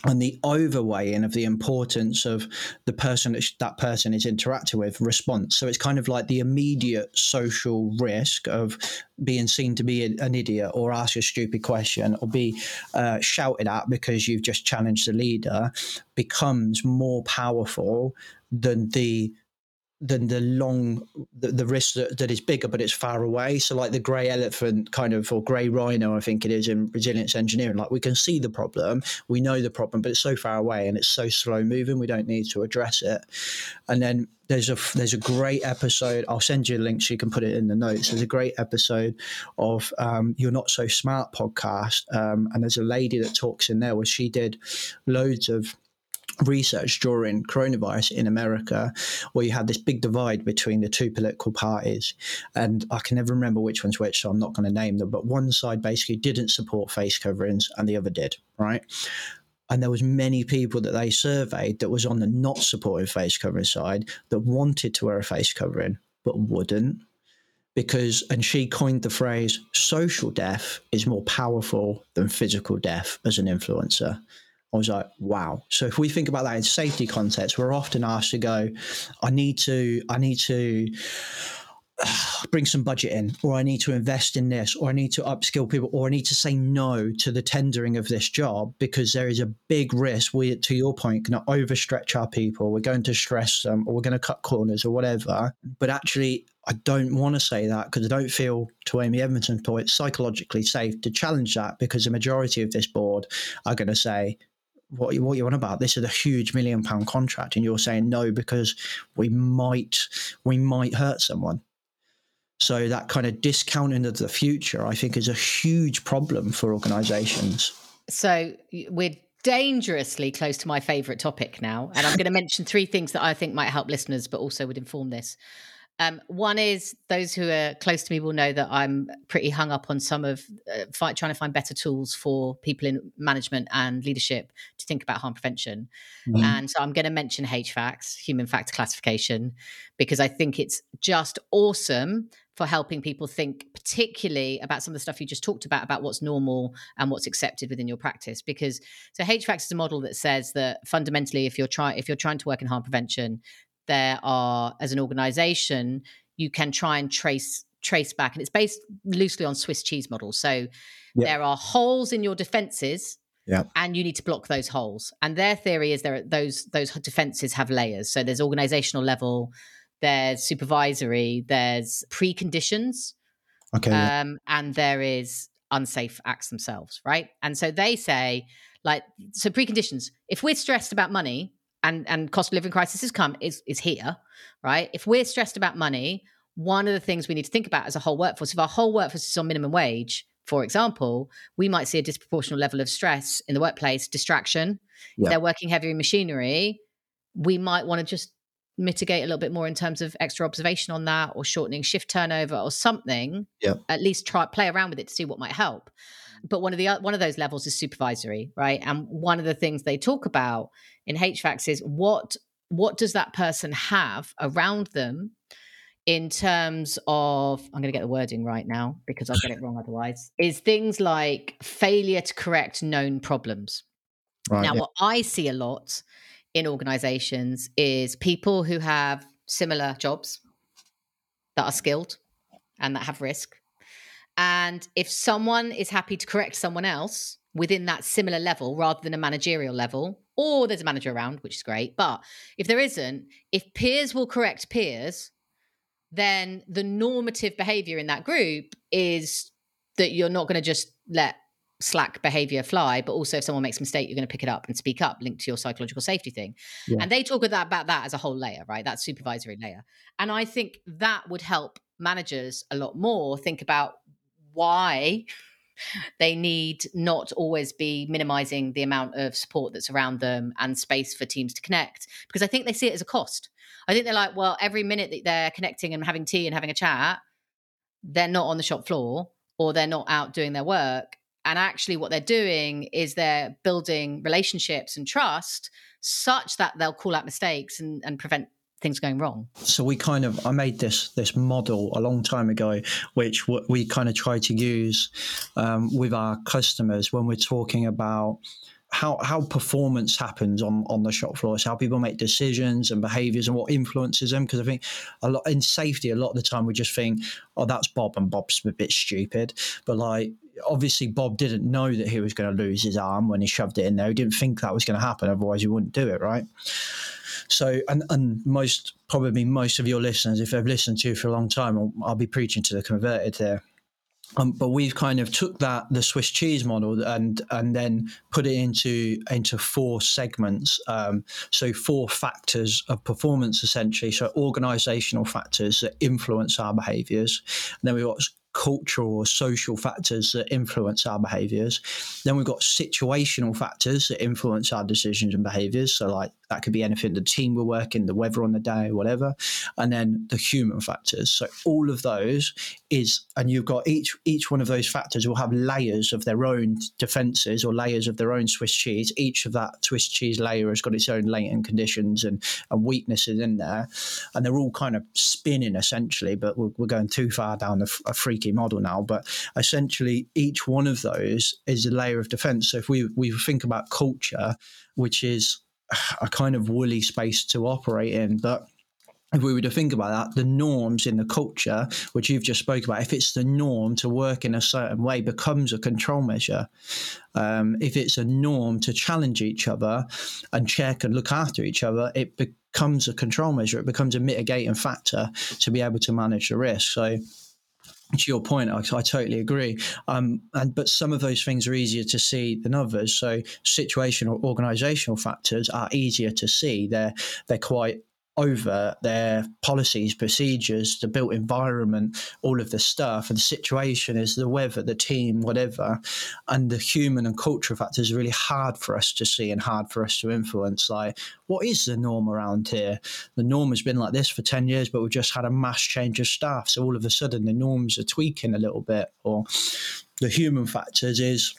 and the overweighing of the importance of the person that that person is interacting with response. So it's kind of like the immediate social risk of being seen to be an idiot or ask a stupid question or be uh, shouted at because you've just challenged the leader becomes more powerful than the than the long the, the risk that, that is bigger but it's far away. So like the gray elephant kind of or gray rhino i think it is in resilience engineering like we can see the problem we know the problem but it's so far away and it's so slow moving we don't need to address it. And then there's a there's a great episode i'll send you a link so you can put it in the notes. There's a great episode of um, you're not so smart podcast um, and there's a lady that talks in there where she did loads of research during coronavirus in America, where you had this big divide between the two political parties. And I can never remember which one's which, so I'm not going to name them. But one side basically didn't support face coverings and the other did, right? And there was many people that they surveyed that was on the not supporting face covering side that wanted to wear a face covering but wouldn't because and she coined the phrase social death is more powerful than physical death as an influencer I was like, wow. So if we think about that in safety context, we're often asked to go, I need to, I need to bring some budget in, or I need to invest in this, or I need to upskill people, or I need to say no to the tendering of this job because there is a big risk. We, to your point, going to overstretch our people. We're going to stress them, or we're going to cut corners, or whatever. But actually, I don't want to say that because I don't feel, to Amy Edmondson's point, psychologically safe to challenge that because the majority of this board are going to say, what you what you want about this is a huge million pound contract and you're saying no because we might we might hurt someone. So that kind of discounting of the future i think is a huge problem for organizations. So we're dangerously close to my favorite topic now and i'm going to mention three things that i think might help listeners but also would inform this um, one is those who are close to me will know that I'm pretty hung up on some of uh, fight, trying to find better tools for people in management and leadership to think about harm prevention. Mm-hmm. And so I'm going to mention HFACS, human factor classification, because I think it's just awesome for helping people think particularly about some of the stuff you just talked about about what's normal and what's accepted within your practice because so HFACS is a model that says that fundamentally if you're trying if you're trying to work in harm prevention there are as an organization you can try and trace trace back and it's based loosely on swiss cheese model so yep. there are holes in your defenses yeah. and you need to block those holes. And their theory is there are those those defenses have layers. So there's organizational level there's supervisory there's preconditions okay um, and there is unsafe acts themselves right? And so they say like so preconditions. If we're stressed about money and and cost of living crisis has come is is here, right? If we're stressed about money, one of the things we need to think about as a whole workforce, if our whole workforce is on minimum wage, for example, we might see a disproportionate level of stress in the workplace, distraction. Yeah. If they're working heavy machinery, we might want to just mitigate a little bit more in terms of extra observation on that or shortening shift turnover or something. Yeah. At least try play around with it to see what might help. But one of the one of those levels is supervisory, right? And one of the things they talk about in HFACS is what what does that person have around them in terms of I'm going to get the wording right now because I'll get it wrong otherwise is things like failure to correct known problems. Right, now, yeah. what I see a lot in organizations is people who have similar jobs that are skilled and that have risk. And if someone is happy to correct someone else within that similar level rather than a managerial level, or there's a manager around, which is great. But if there isn't, if peers will correct peers, then the normative behavior in that group is that you're not going to just let slack behavior fly but also if someone makes a mistake you're going to pick it up and speak up linked to your psychological safety thing yeah. and they talk about, about that as a whole layer right that supervisory layer and i think that would help managers a lot more think about why they need not always be minimizing the amount of support that's around them and space for teams to connect because i think they see it as a cost I think they're like, well, every minute that they're connecting and having tea and having a chat, they're not on the shop floor or they're not out doing their work. And actually, what they're doing is they're building relationships and trust such that they'll call out mistakes and, and prevent things going wrong. So we kind of I made this this model a long time ago, which we kind of try to use um, with our customers when we're talking about how how performance happens on on the shop floor. It's how people make decisions and behaviors and what influences them. Because I think a lot in safety, a lot of the time we just think, oh, that's Bob and Bob's a bit stupid. But like obviously Bob didn't know that he was going to lose his arm when he shoved it in there. He didn't think that was going to happen. Otherwise, he wouldn't do it, right? So, and, and most probably most of your listeners, if they've listened to you for a long time, I'll, I'll be preaching to the converted there um, but we've kind of took that the Swiss cheese model and and then put it into into four segments. Um, so four factors of performance essentially. So organizational factors that influence our behaviors. And then we've got cultural or social factors that influence our behaviors. Then we've got situational factors that influence our decisions and behaviors. So, like that could be anything the team we're working, the weather on the day, whatever. And then the human factors. So, all of those is, and you've got each each one of those factors will have layers of their own defenses or layers of their own Swiss cheese. Each of that Swiss cheese layer has got its own latent conditions and, and weaknesses in there. And they're all kind of spinning essentially, but we're, we're going too far down a, a free model now, but essentially each one of those is a layer of defense. So if we, we think about culture, which is a kind of woolly space to operate in, but if we were to think about that, the norms in the culture, which you've just spoke about, if it's the norm to work in a certain way, becomes a control measure. Um, if it's a norm to challenge each other and check and look after each other, it becomes a control measure. It becomes a mitigating factor to be able to manage the risk. So to your point, I, I totally agree. Um, and but some of those things are easier to see than others. So situational, organisational factors are easier to see. They're they're quite over their policies, procedures, the built environment, all of the stuff, and the situation is the weather, the team, whatever. And the human and cultural factors are really hard for us to see and hard for us to influence. Like, what is the norm around here? The norm has been like this for 10 years, but we've just had a mass change of staff. So all of a sudden, the norms are tweaking a little bit. Or the human factors is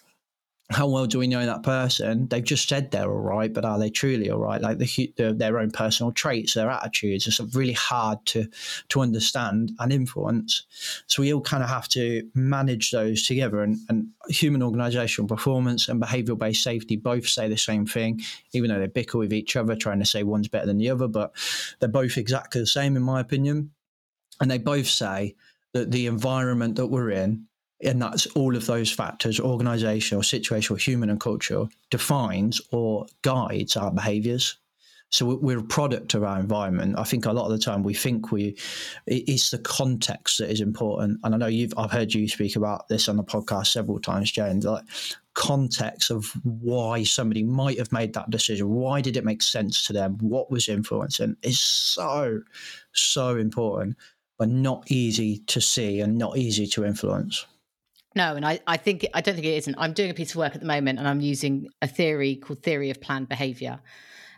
how well do we know that person? They've just said they're all right, but are they truly all right? Like the, the, their own personal traits, their attitudes, are really hard to to understand and influence. So we all kind of have to manage those together. And, and human organizational performance and behavioral based safety both say the same thing, even though they bicker with each other, trying to say one's better than the other. But they're both exactly the same, in my opinion. And they both say that the environment that we're in and that's all of those factors organizational situational human and cultural defines or guides our behaviors. So we're a product of our environment. I think a lot of the time we think we it's the context that is important. And i know you've i've heard you speak about this on the podcast several times james like context of why somebody might have made that decision why did it make sense to them what was influencing is so so important but not easy to see and not easy to influence No, and I, I think I don't think it isn't. I'm doing a piece of work at the moment, and I'm using a theory called theory of planned behavior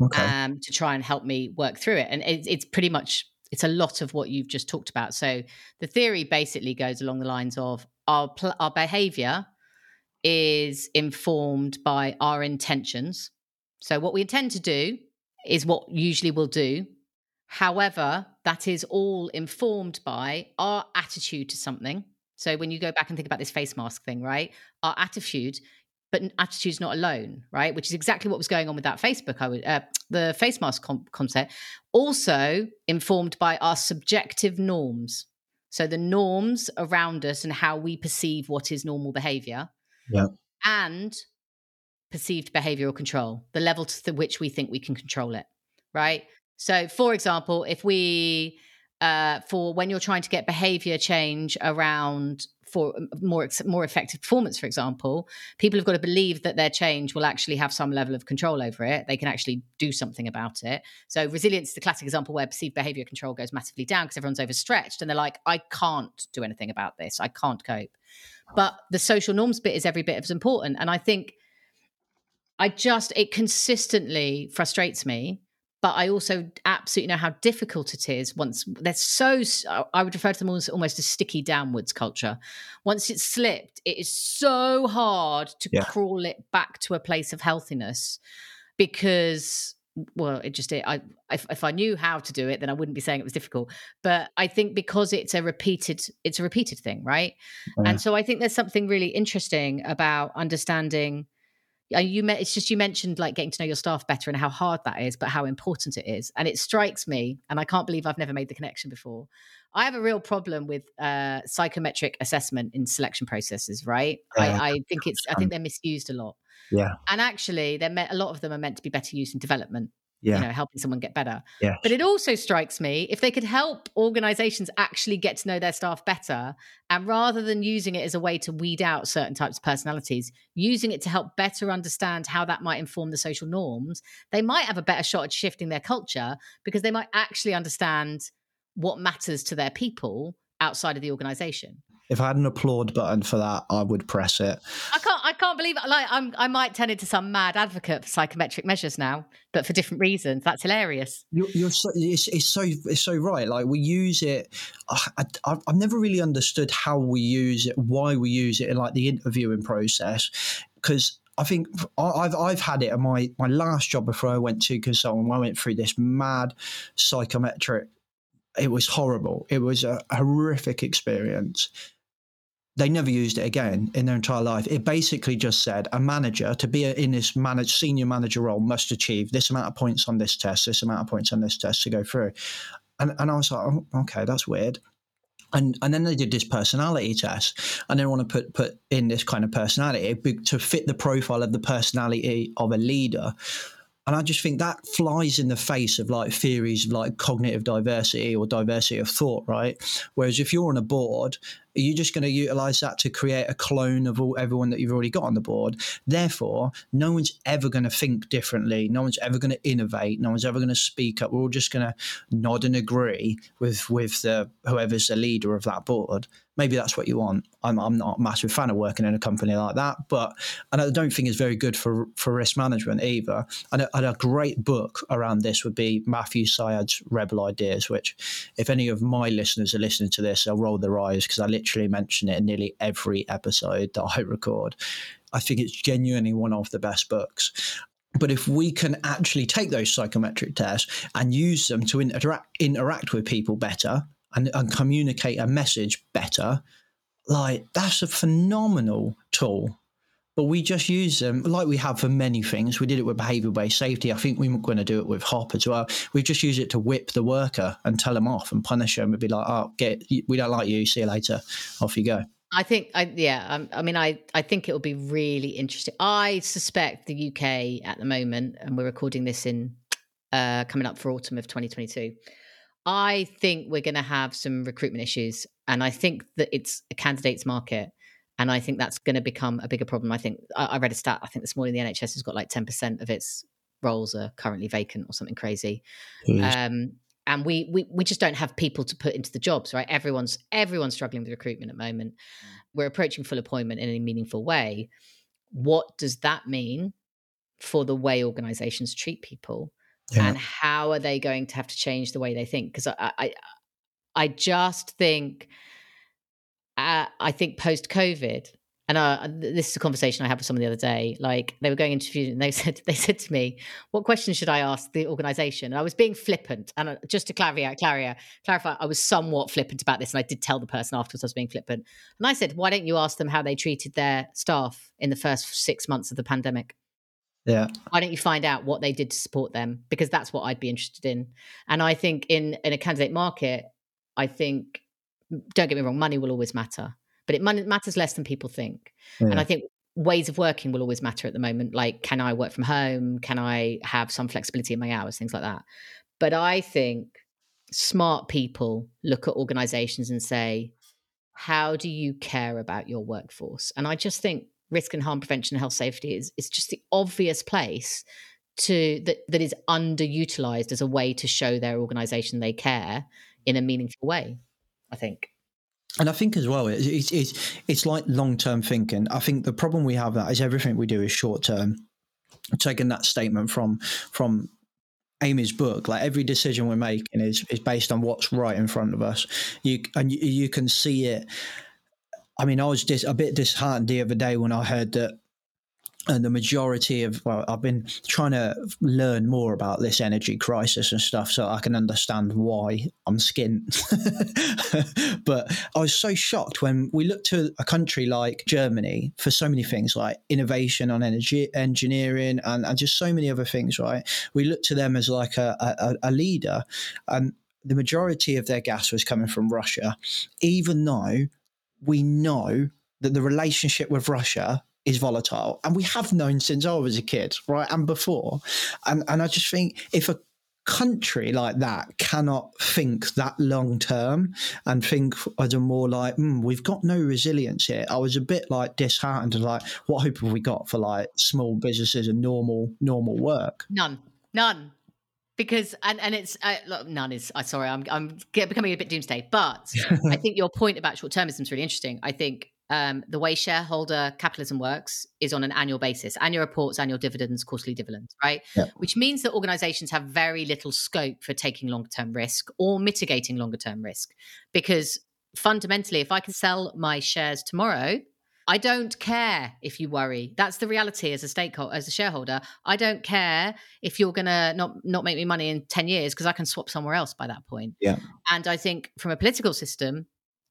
okay. um, to try and help me work through it. And it, it's pretty much it's a lot of what you've just talked about. So the theory basically goes along the lines of our pl- our behavior is informed by our intentions. So what we intend to do is what usually we'll do. However, that is all informed by our attitude to something. So when you go back and think about this face mask thing, right? Our attitude, but attitude's not alone, right? Which is exactly what was going on with that Facebook. I would uh, the face mask com- concept, also informed by our subjective norms. So the norms around us and how we perceive what is normal behavior. Yeah. And perceived behavioral control, the level to which we think we can control it, right? So, for example, if we, uh, for when you're trying to get behavior change around for more more effective performance, for example, people have got to believe that their change will actually have some level of control over it. They can actually do something about it. So, resilience is the classic example where perceived behavior control goes massively down because everyone's overstretched and they're like, I can't do anything about this. I can't cope. But the social norms bit is every bit as important. And I think I just, it consistently frustrates me. But I also absolutely know how difficult it is once they're so, I would refer to them as almost a sticky downwards culture. Once it's slipped, it is so hard to yeah. crawl it back to a place of healthiness because well it just i if, if, i knew how to do it then i wouldn't be saying it was difficult but i think because it's a repeated it's a repeated thing right and so i think there's something really interesting about understanding you met it's just you mentioned like getting to know your staff better and how hard that is but how important it is and it strikes me and i can't believe i've never made the connection before i have a real problem with uh, psychometric assessment in selection processes right. I, I think it's i think they're misused a lot yeah. And actually, they're me- a lot of them are meant to be better used in development. Yeah. You know, helping someone get better. Yeah. But it also strikes me if they could help organizations actually get to know their staff better, and rather than using it as a way to weed out certain types of personalities, using it to help better understand how that might inform the social norms, they might have a better shot at shifting their culture because they might actually understand what matters to their people outside of the organization. If I had an applaud button for that, I would press it. I can't. I can't believe. Like, I'm. I might turn into some mad advocate for psychometric measures now, but for different reasons. That's hilarious. You're, you're so. It's, it's, so. It's so right. Like we use it. I, I, I've never really understood how we use it, why we use it in like the interviewing process, because I think I've I've had it at my my last job before I went to consulting. I went through this mad psychometric. It was horrible. It was a horrific experience they never used it again in their entire life. It basically just said a manager to be in this manage, senior manager role must achieve this amount of points on this test, this amount of points on this test to go through. And, and I was like, oh, okay, that's weird. And, and then they did this personality test, and they want to put put in this kind of personality to fit the profile of the personality of a leader. And I just think that flies in the face of like theories of like cognitive diversity or diversity of thought, right? Whereas if you're on a board are you just going to utilize that to create a clone of all everyone that you've already got on the board? Therefore, no one's ever going to think differently. No one's ever going to innovate. No one's ever going to speak up. We're all just going to nod and agree with with the whoever's the leader of that board. Maybe that's what you want. I'm, I'm not a massive fan of working in a company like that, but and I don't think it's very good for for risk management either. And a, and a great book around this would be Matthew Syed's Rebel Ideas, which if any of my listeners are listening to this, they'll roll their eyes because I literally literally mention it in nearly every episode that I record. I think it's genuinely one of the best books. But if we can actually take those psychometric tests and use them to interact interact with people better and, and communicate a message better, like that's a phenomenal tool but we just use them like we have for many things. We did it with behavior based safety. I think we are going to do it with HOP as well. We just use it to whip the worker and tell them off and punish them and be like, oh, get, we don't like you. See you later. Off you go. I think, I, yeah, I, um, I mean, I, I think it will be really interesting. I suspect the UK at the moment, and we're recording this in uh, coming up for autumn of 2022. I think we're going to have some recruitment issues, and I think that it's a candidates market and I think that's going to become a bigger problem. I think I, I read a stat. I think this morning the NHS has got like ten percent of its roles are currently vacant or something crazy. Um, and we, we we just don't have people to put into the jobs right everyone's everyone's struggling with recruitment at the moment mm. we're approaching full employment in a meaningful way what does that mean for the way organizations treat people yeah. and how are they going to have to change the way they think because I, I i just think uh, i think post covid and uh, this is a conversation I had with someone the other day. Like they were going into interview, and they said they said to me, "What questions should I ask the organisation?" And I was being flippant, and uh, just to clarify, clarify, clarify, I was somewhat flippant about this, and I did tell the person afterwards I was being flippant. And I said, "Why don't you ask them how they treated their staff in the first six months of the pandemic?" Yeah. Why don't you find out what they did to support them? Because that's what I'd be interested in. And I think in in a candidate market, I think don't get me wrong, money will always matter but it matters less than people think. Yeah. And I mm. think ways of working will always matter at the moment. Like, can I work from home? Can I have some flexibility in my hours? Things like that. But I think smart people look at organizations and say, how do you care about your workforce? And I just think risk and harm prevention and health safety is, is just the obvious place to that that is underutilized as a way to show their organization they care in a meaningful way, I think and I think as well, it's it's, it's like long term thinking. I think the problem we have that is everything we do is short term. Taking that statement from from Amy's book, like every decision we're making is is based on what's right in front of us. You and you, you can see it. I mean, I was dis, a bit disheartened the other day when I heard that and the majority of well i've been trying to learn more about this energy crisis and stuff so i can understand why i'm skint. But i was so shocked when we looked to a country like germany for so many things like innovation on energy engineering and, and just so many other things right? We looked to them as like a, a, a leader and the majority of their gas was coming from russia even though we know that the relationship with russia is volatile. And we have known since I was a kid, right? And before. And, and I just think if a country like that cannot think that long term and think as a more like mm, we've got no resilience here i was a bit like disheartened like what hope have we got for like small businesses and normal normal work none none because and and it's uh, look, none is uh, sorry i'm i'm becoming a bit doomsday but i think your point about short termism is really interesting i think um, the way shareholder capitalism works is on an annual basis annual reports annual dividends quarterly dividends right yeah. which means that organizations have very little scope for taking longer term risk or mitigating longer term risk because fundamentally if i can sell my shares tomorrow I don't care if you worry. That's the reality as a stakeholder, as a shareholder. I don't care if you're going to not not make me money in 10 years because I can swap somewhere else by that point. Yeah. And I think from a political system,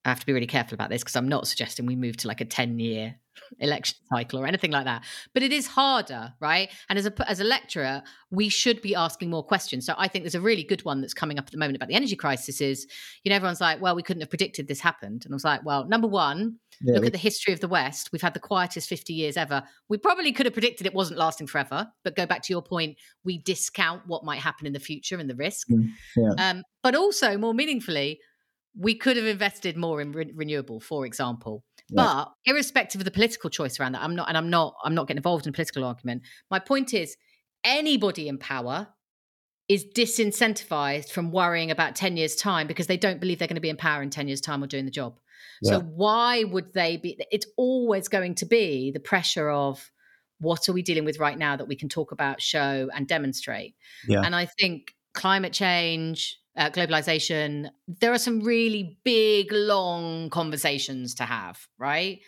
I have to be really careful about this because I'm not suggesting we move to like a 10 year election cycle or anything like that. But it is harder, right? And as a as a lecturer, we should be asking more questions. So I think there's a really good one that's coming up at the moment about the energy crisis. Is you know everyone's like, well, we couldn't have predicted this happened, and I was like, well, number one, yeah, look we- at the history of the West. We've had the quietest 50 years ever. We probably could have predicted it wasn't lasting forever. But go back to your point, we discount what might happen in the future and the risk. Mm, yeah. um, but also more meaningfully we could have invested more in re- renewable, for example. But irrespective of the political choice around that, I'm not, and I'm not, I'm not getting involved in a political argument. My point is, anybody in power is disincentivized from worrying about 10 years' time because they don't believe they're going to be in power in 10 years' time or doing the job. Yeah. So why would they be? It's always going to be the pressure of what are we dealing with right now that we can talk about, show, and demonstrate. Yeah. And I think climate change, uh, globalization, there are some really big, long conversations to have, right?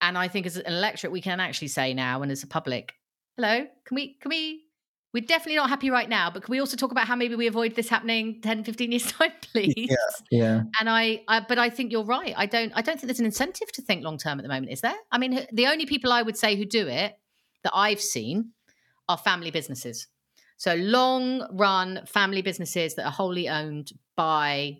And I think as an electorate, we can actually say now, and as a public, hello, can we, can we, we're definitely not happy right now, but can we also talk about how maybe we avoid this happening 10, 15 years time, please? Yeah. yeah. And I, I, but I think you're right. I don't, I don't think there's an incentive to think long term at the moment, is there? I mean, the only people I would say who do it that I've seen are family businesses so long run family businesses that are wholly owned by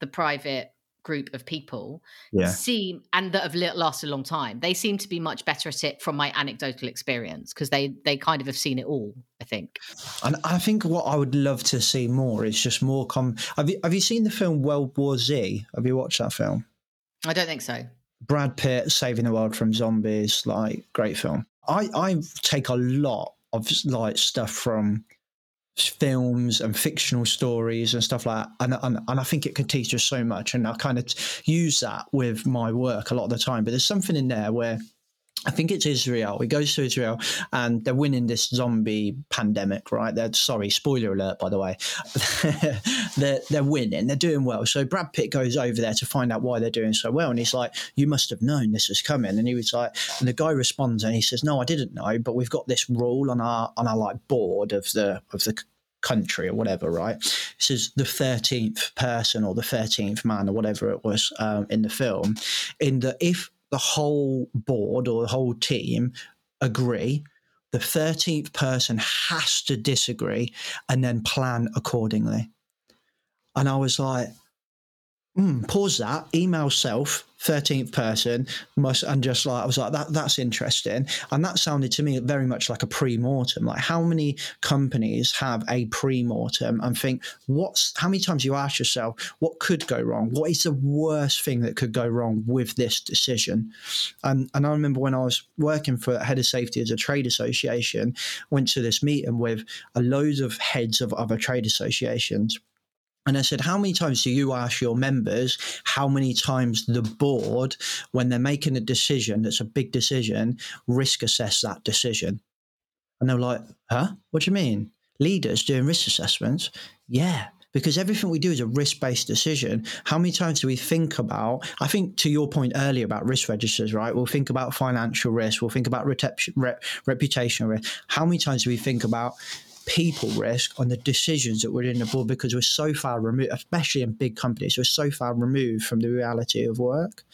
the private group of people yeah. seem and that have lasted a long time they seem to be much better at it from my anecdotal experience because they they kind of have seen it all i think. And i think what i would love to see more is just more com have you have you seen the film world war z? Have you watched that film? I don't think so. Brad pitt saving the world from zombies like great film. I i take a lot of like stuff from films and fictional stories and stuff like that. And, and, and I think it can teach us so much. And I kind of use that with my work a lot of the time. But there's something in there where I think it's Israel. He goes to Israel and they're winning this zombie pandemic, right? They're sorry, spoiler alert, by the way. they're they're winning, they're doing well. So Brad Pitt goes over there to find out why they're doing so well, and he's like, "You must have known this was coming." And he was like, and the guy responds and he says, "No, I didn't know, but we've got this rule on our on our like board of the of the country or whatever, right? This is the 13th person or the 13th man or whatever it was um, in the film. In that, if the whole board or the whole team agree. The 13th person has to disagree and then plan accordingly. And I was like, mm, pause that, email self, 13th person must and just like i was like that that's interesting. And that sounded to me very much like a pre-mortem. Like how many companies have a pre-mortem and think what's how many times you ask yourself what could go wrong? What is the worst thing that could go wrong with this decision? And and i remember when i was working for head of safety as a trade association went to this meeting with a load of heads of other trade associations and I said, How many times do you ask your members how many times the board, when they're making a decision that's a big decision, risk assess that decision? And they're like, Huh? What do you mean? Leaders doing risk assessments? Yeah, because everything we do is a risk based decision. How many times do we think about? I think to your point earlier about risk registers, right? We'll think about financial risk, we'll think about reputational risk. How many times do we think about people risk on the decisions that were in the board because we're so far removed, especially in big companies, we're so far removed from the reality of work.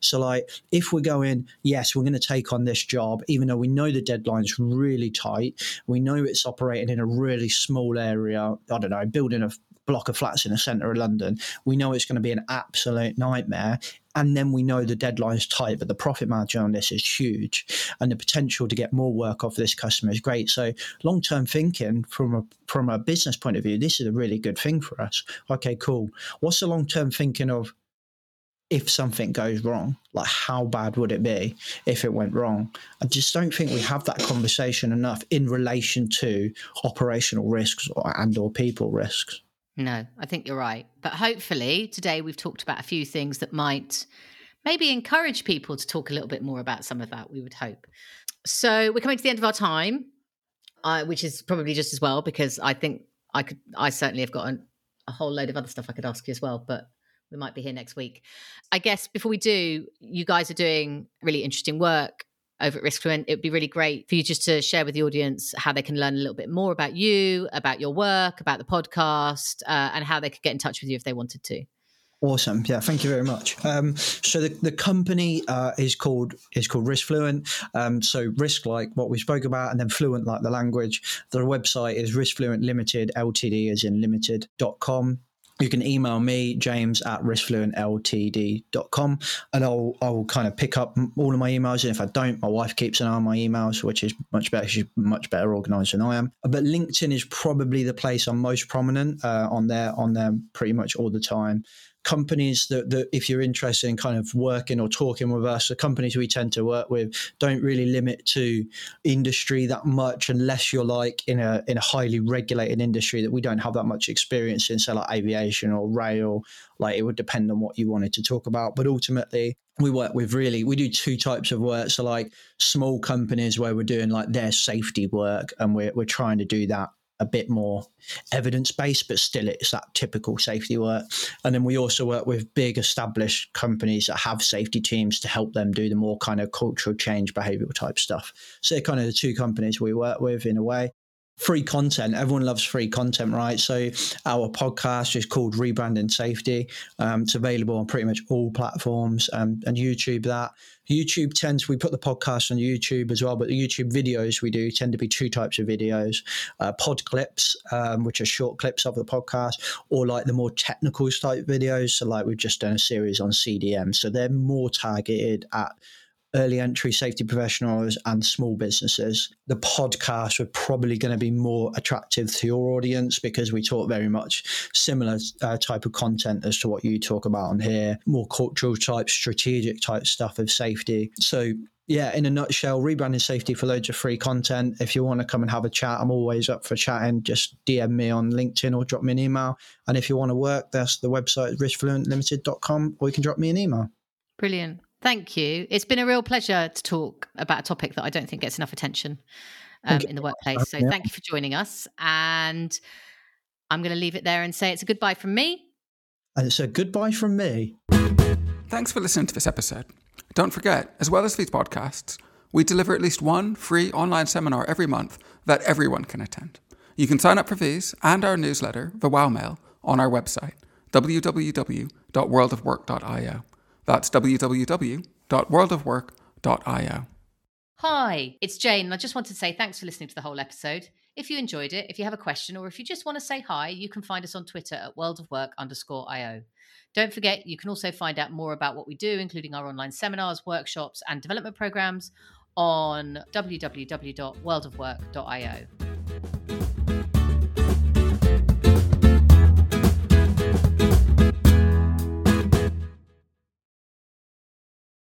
So, like, if we're going, yes, we're going to take on this job, even though we know the deadline's really tight, we know it's operating in a really small area. I don't know, building a block of flats in the centre of London. We know it's going to be an absolute nightmare. And then we know the deadline's tight, but the profit margin on this is huge. And the potential to get more work off this customer is great. So long term thinking from a from a business point of view, this is a really good thing for us. Okay, cool. What's the long term thinking of if something goes wrong like how bad would it be if it went wrong i just don't think we have that conversation enough in relation to operational risks or, and or people risks no, I think you're right. But hopefully, today we've talked about a few things that might maybe encourage people to talk a little bit more about some of that, we would hope. So, we're coming to the end of our time, uh, which is probably just as well because I think I could, I certainly have got an, a whole load of other stuff I could ask you as well, but we might be here next week. I guess before we do, you guys are doing really interesting work over at Risk Fluent, It would be really great for you just to share with the audience how they can learn a little bit more about you, about your work, about the podcast, uh, and how they could get in touch with you if they wanted to. Awesome. Yeah, thank you very much. Um, so the, the company uh, is called is called Risk Fluent. Um, so risk like what we spoke about, and then fluent like the language. The website is Risk Fluent Limited Ltd as in limited.com you can email me, james at riskfluentltd.com, and I'll, I'll kind of pick up all of my emails. And if I don't, my wife keeps an eye on my emails, which is much better. She's much better organized than I am. But LinkedIn is probably the place I'm most prominent uh, on there, on there pretty much all the time companies that, that if you're interested in kind of working or talking with us, the companies we tend to work with don't really limit to industry that much unless you're like in a in a highly regulated industry that we don't have that much experience in, say like aviation or rail. Like it would depend on what you wanted to talk about. But ultimately we work with really we do two types of work. So like small companies where we're doing like their safety work and we're we're trying to do that a bit more evidence based, but still it's that typical safety work. And then we also work with big established companies that have safety teams to help them do the more kind of cultural change, behavioral type stuff. So they're kind of the two companies we work with in a way free content. Everyone loves free content, right? So our podcast is called Rebranding Safety. Um, it's available on pretty much all platforms um, and YouTube. That YouTube tends we put the podcast on YouTube as well, but the YouTube videos we do tend to be two types of videos: uh, pod clips, um, which are short clips of the podcast, or like the more technical type videos. So like we've just done a series on CDM, so they're more targeted at early entry safety professionals and small businesses. The podcast are probably going to be more attractive to your audience because we talk very much similar uh, type of content as to what you talk about on here, more cultural type, strategic type stuff of safety. So yeah, in a nutshell, rebranding safety for loads of free content. If you want to come and have a chat, I'm always up for chatting. Just DM me on LinkedIn or drop me an email. And if you want to work, that's the website riskfluentlimited.com or you can drop me an email. Brilliant. Thank you. It's been a real pleasure to talk about a topic that I don't think gets enough attention um, in the workplace. So thank you for joining us. And I'm going to leave it there and say it's a goodbye from me. And it's a goodbye from me. Thanks for listening to this episode. Don't forget, as well as these podcasts, we deliver at least one free online seminar every month that everyone can attend. You can sign up for these and our newsletter, the Wow Mail, on our website, www.worldofwork.io. That's www.worldofwork.io. Hi, it's Jane, I just wanted to say thanks for listening to the whole episode. If you enjoyed it, if you have a question, or if you just want to say hi, you can find us on Twitter at worldofwork underscore IO. Don't forget, you can also find out more about what we do, including our online seminars, workshops, and development programs on www.worldofwork.io.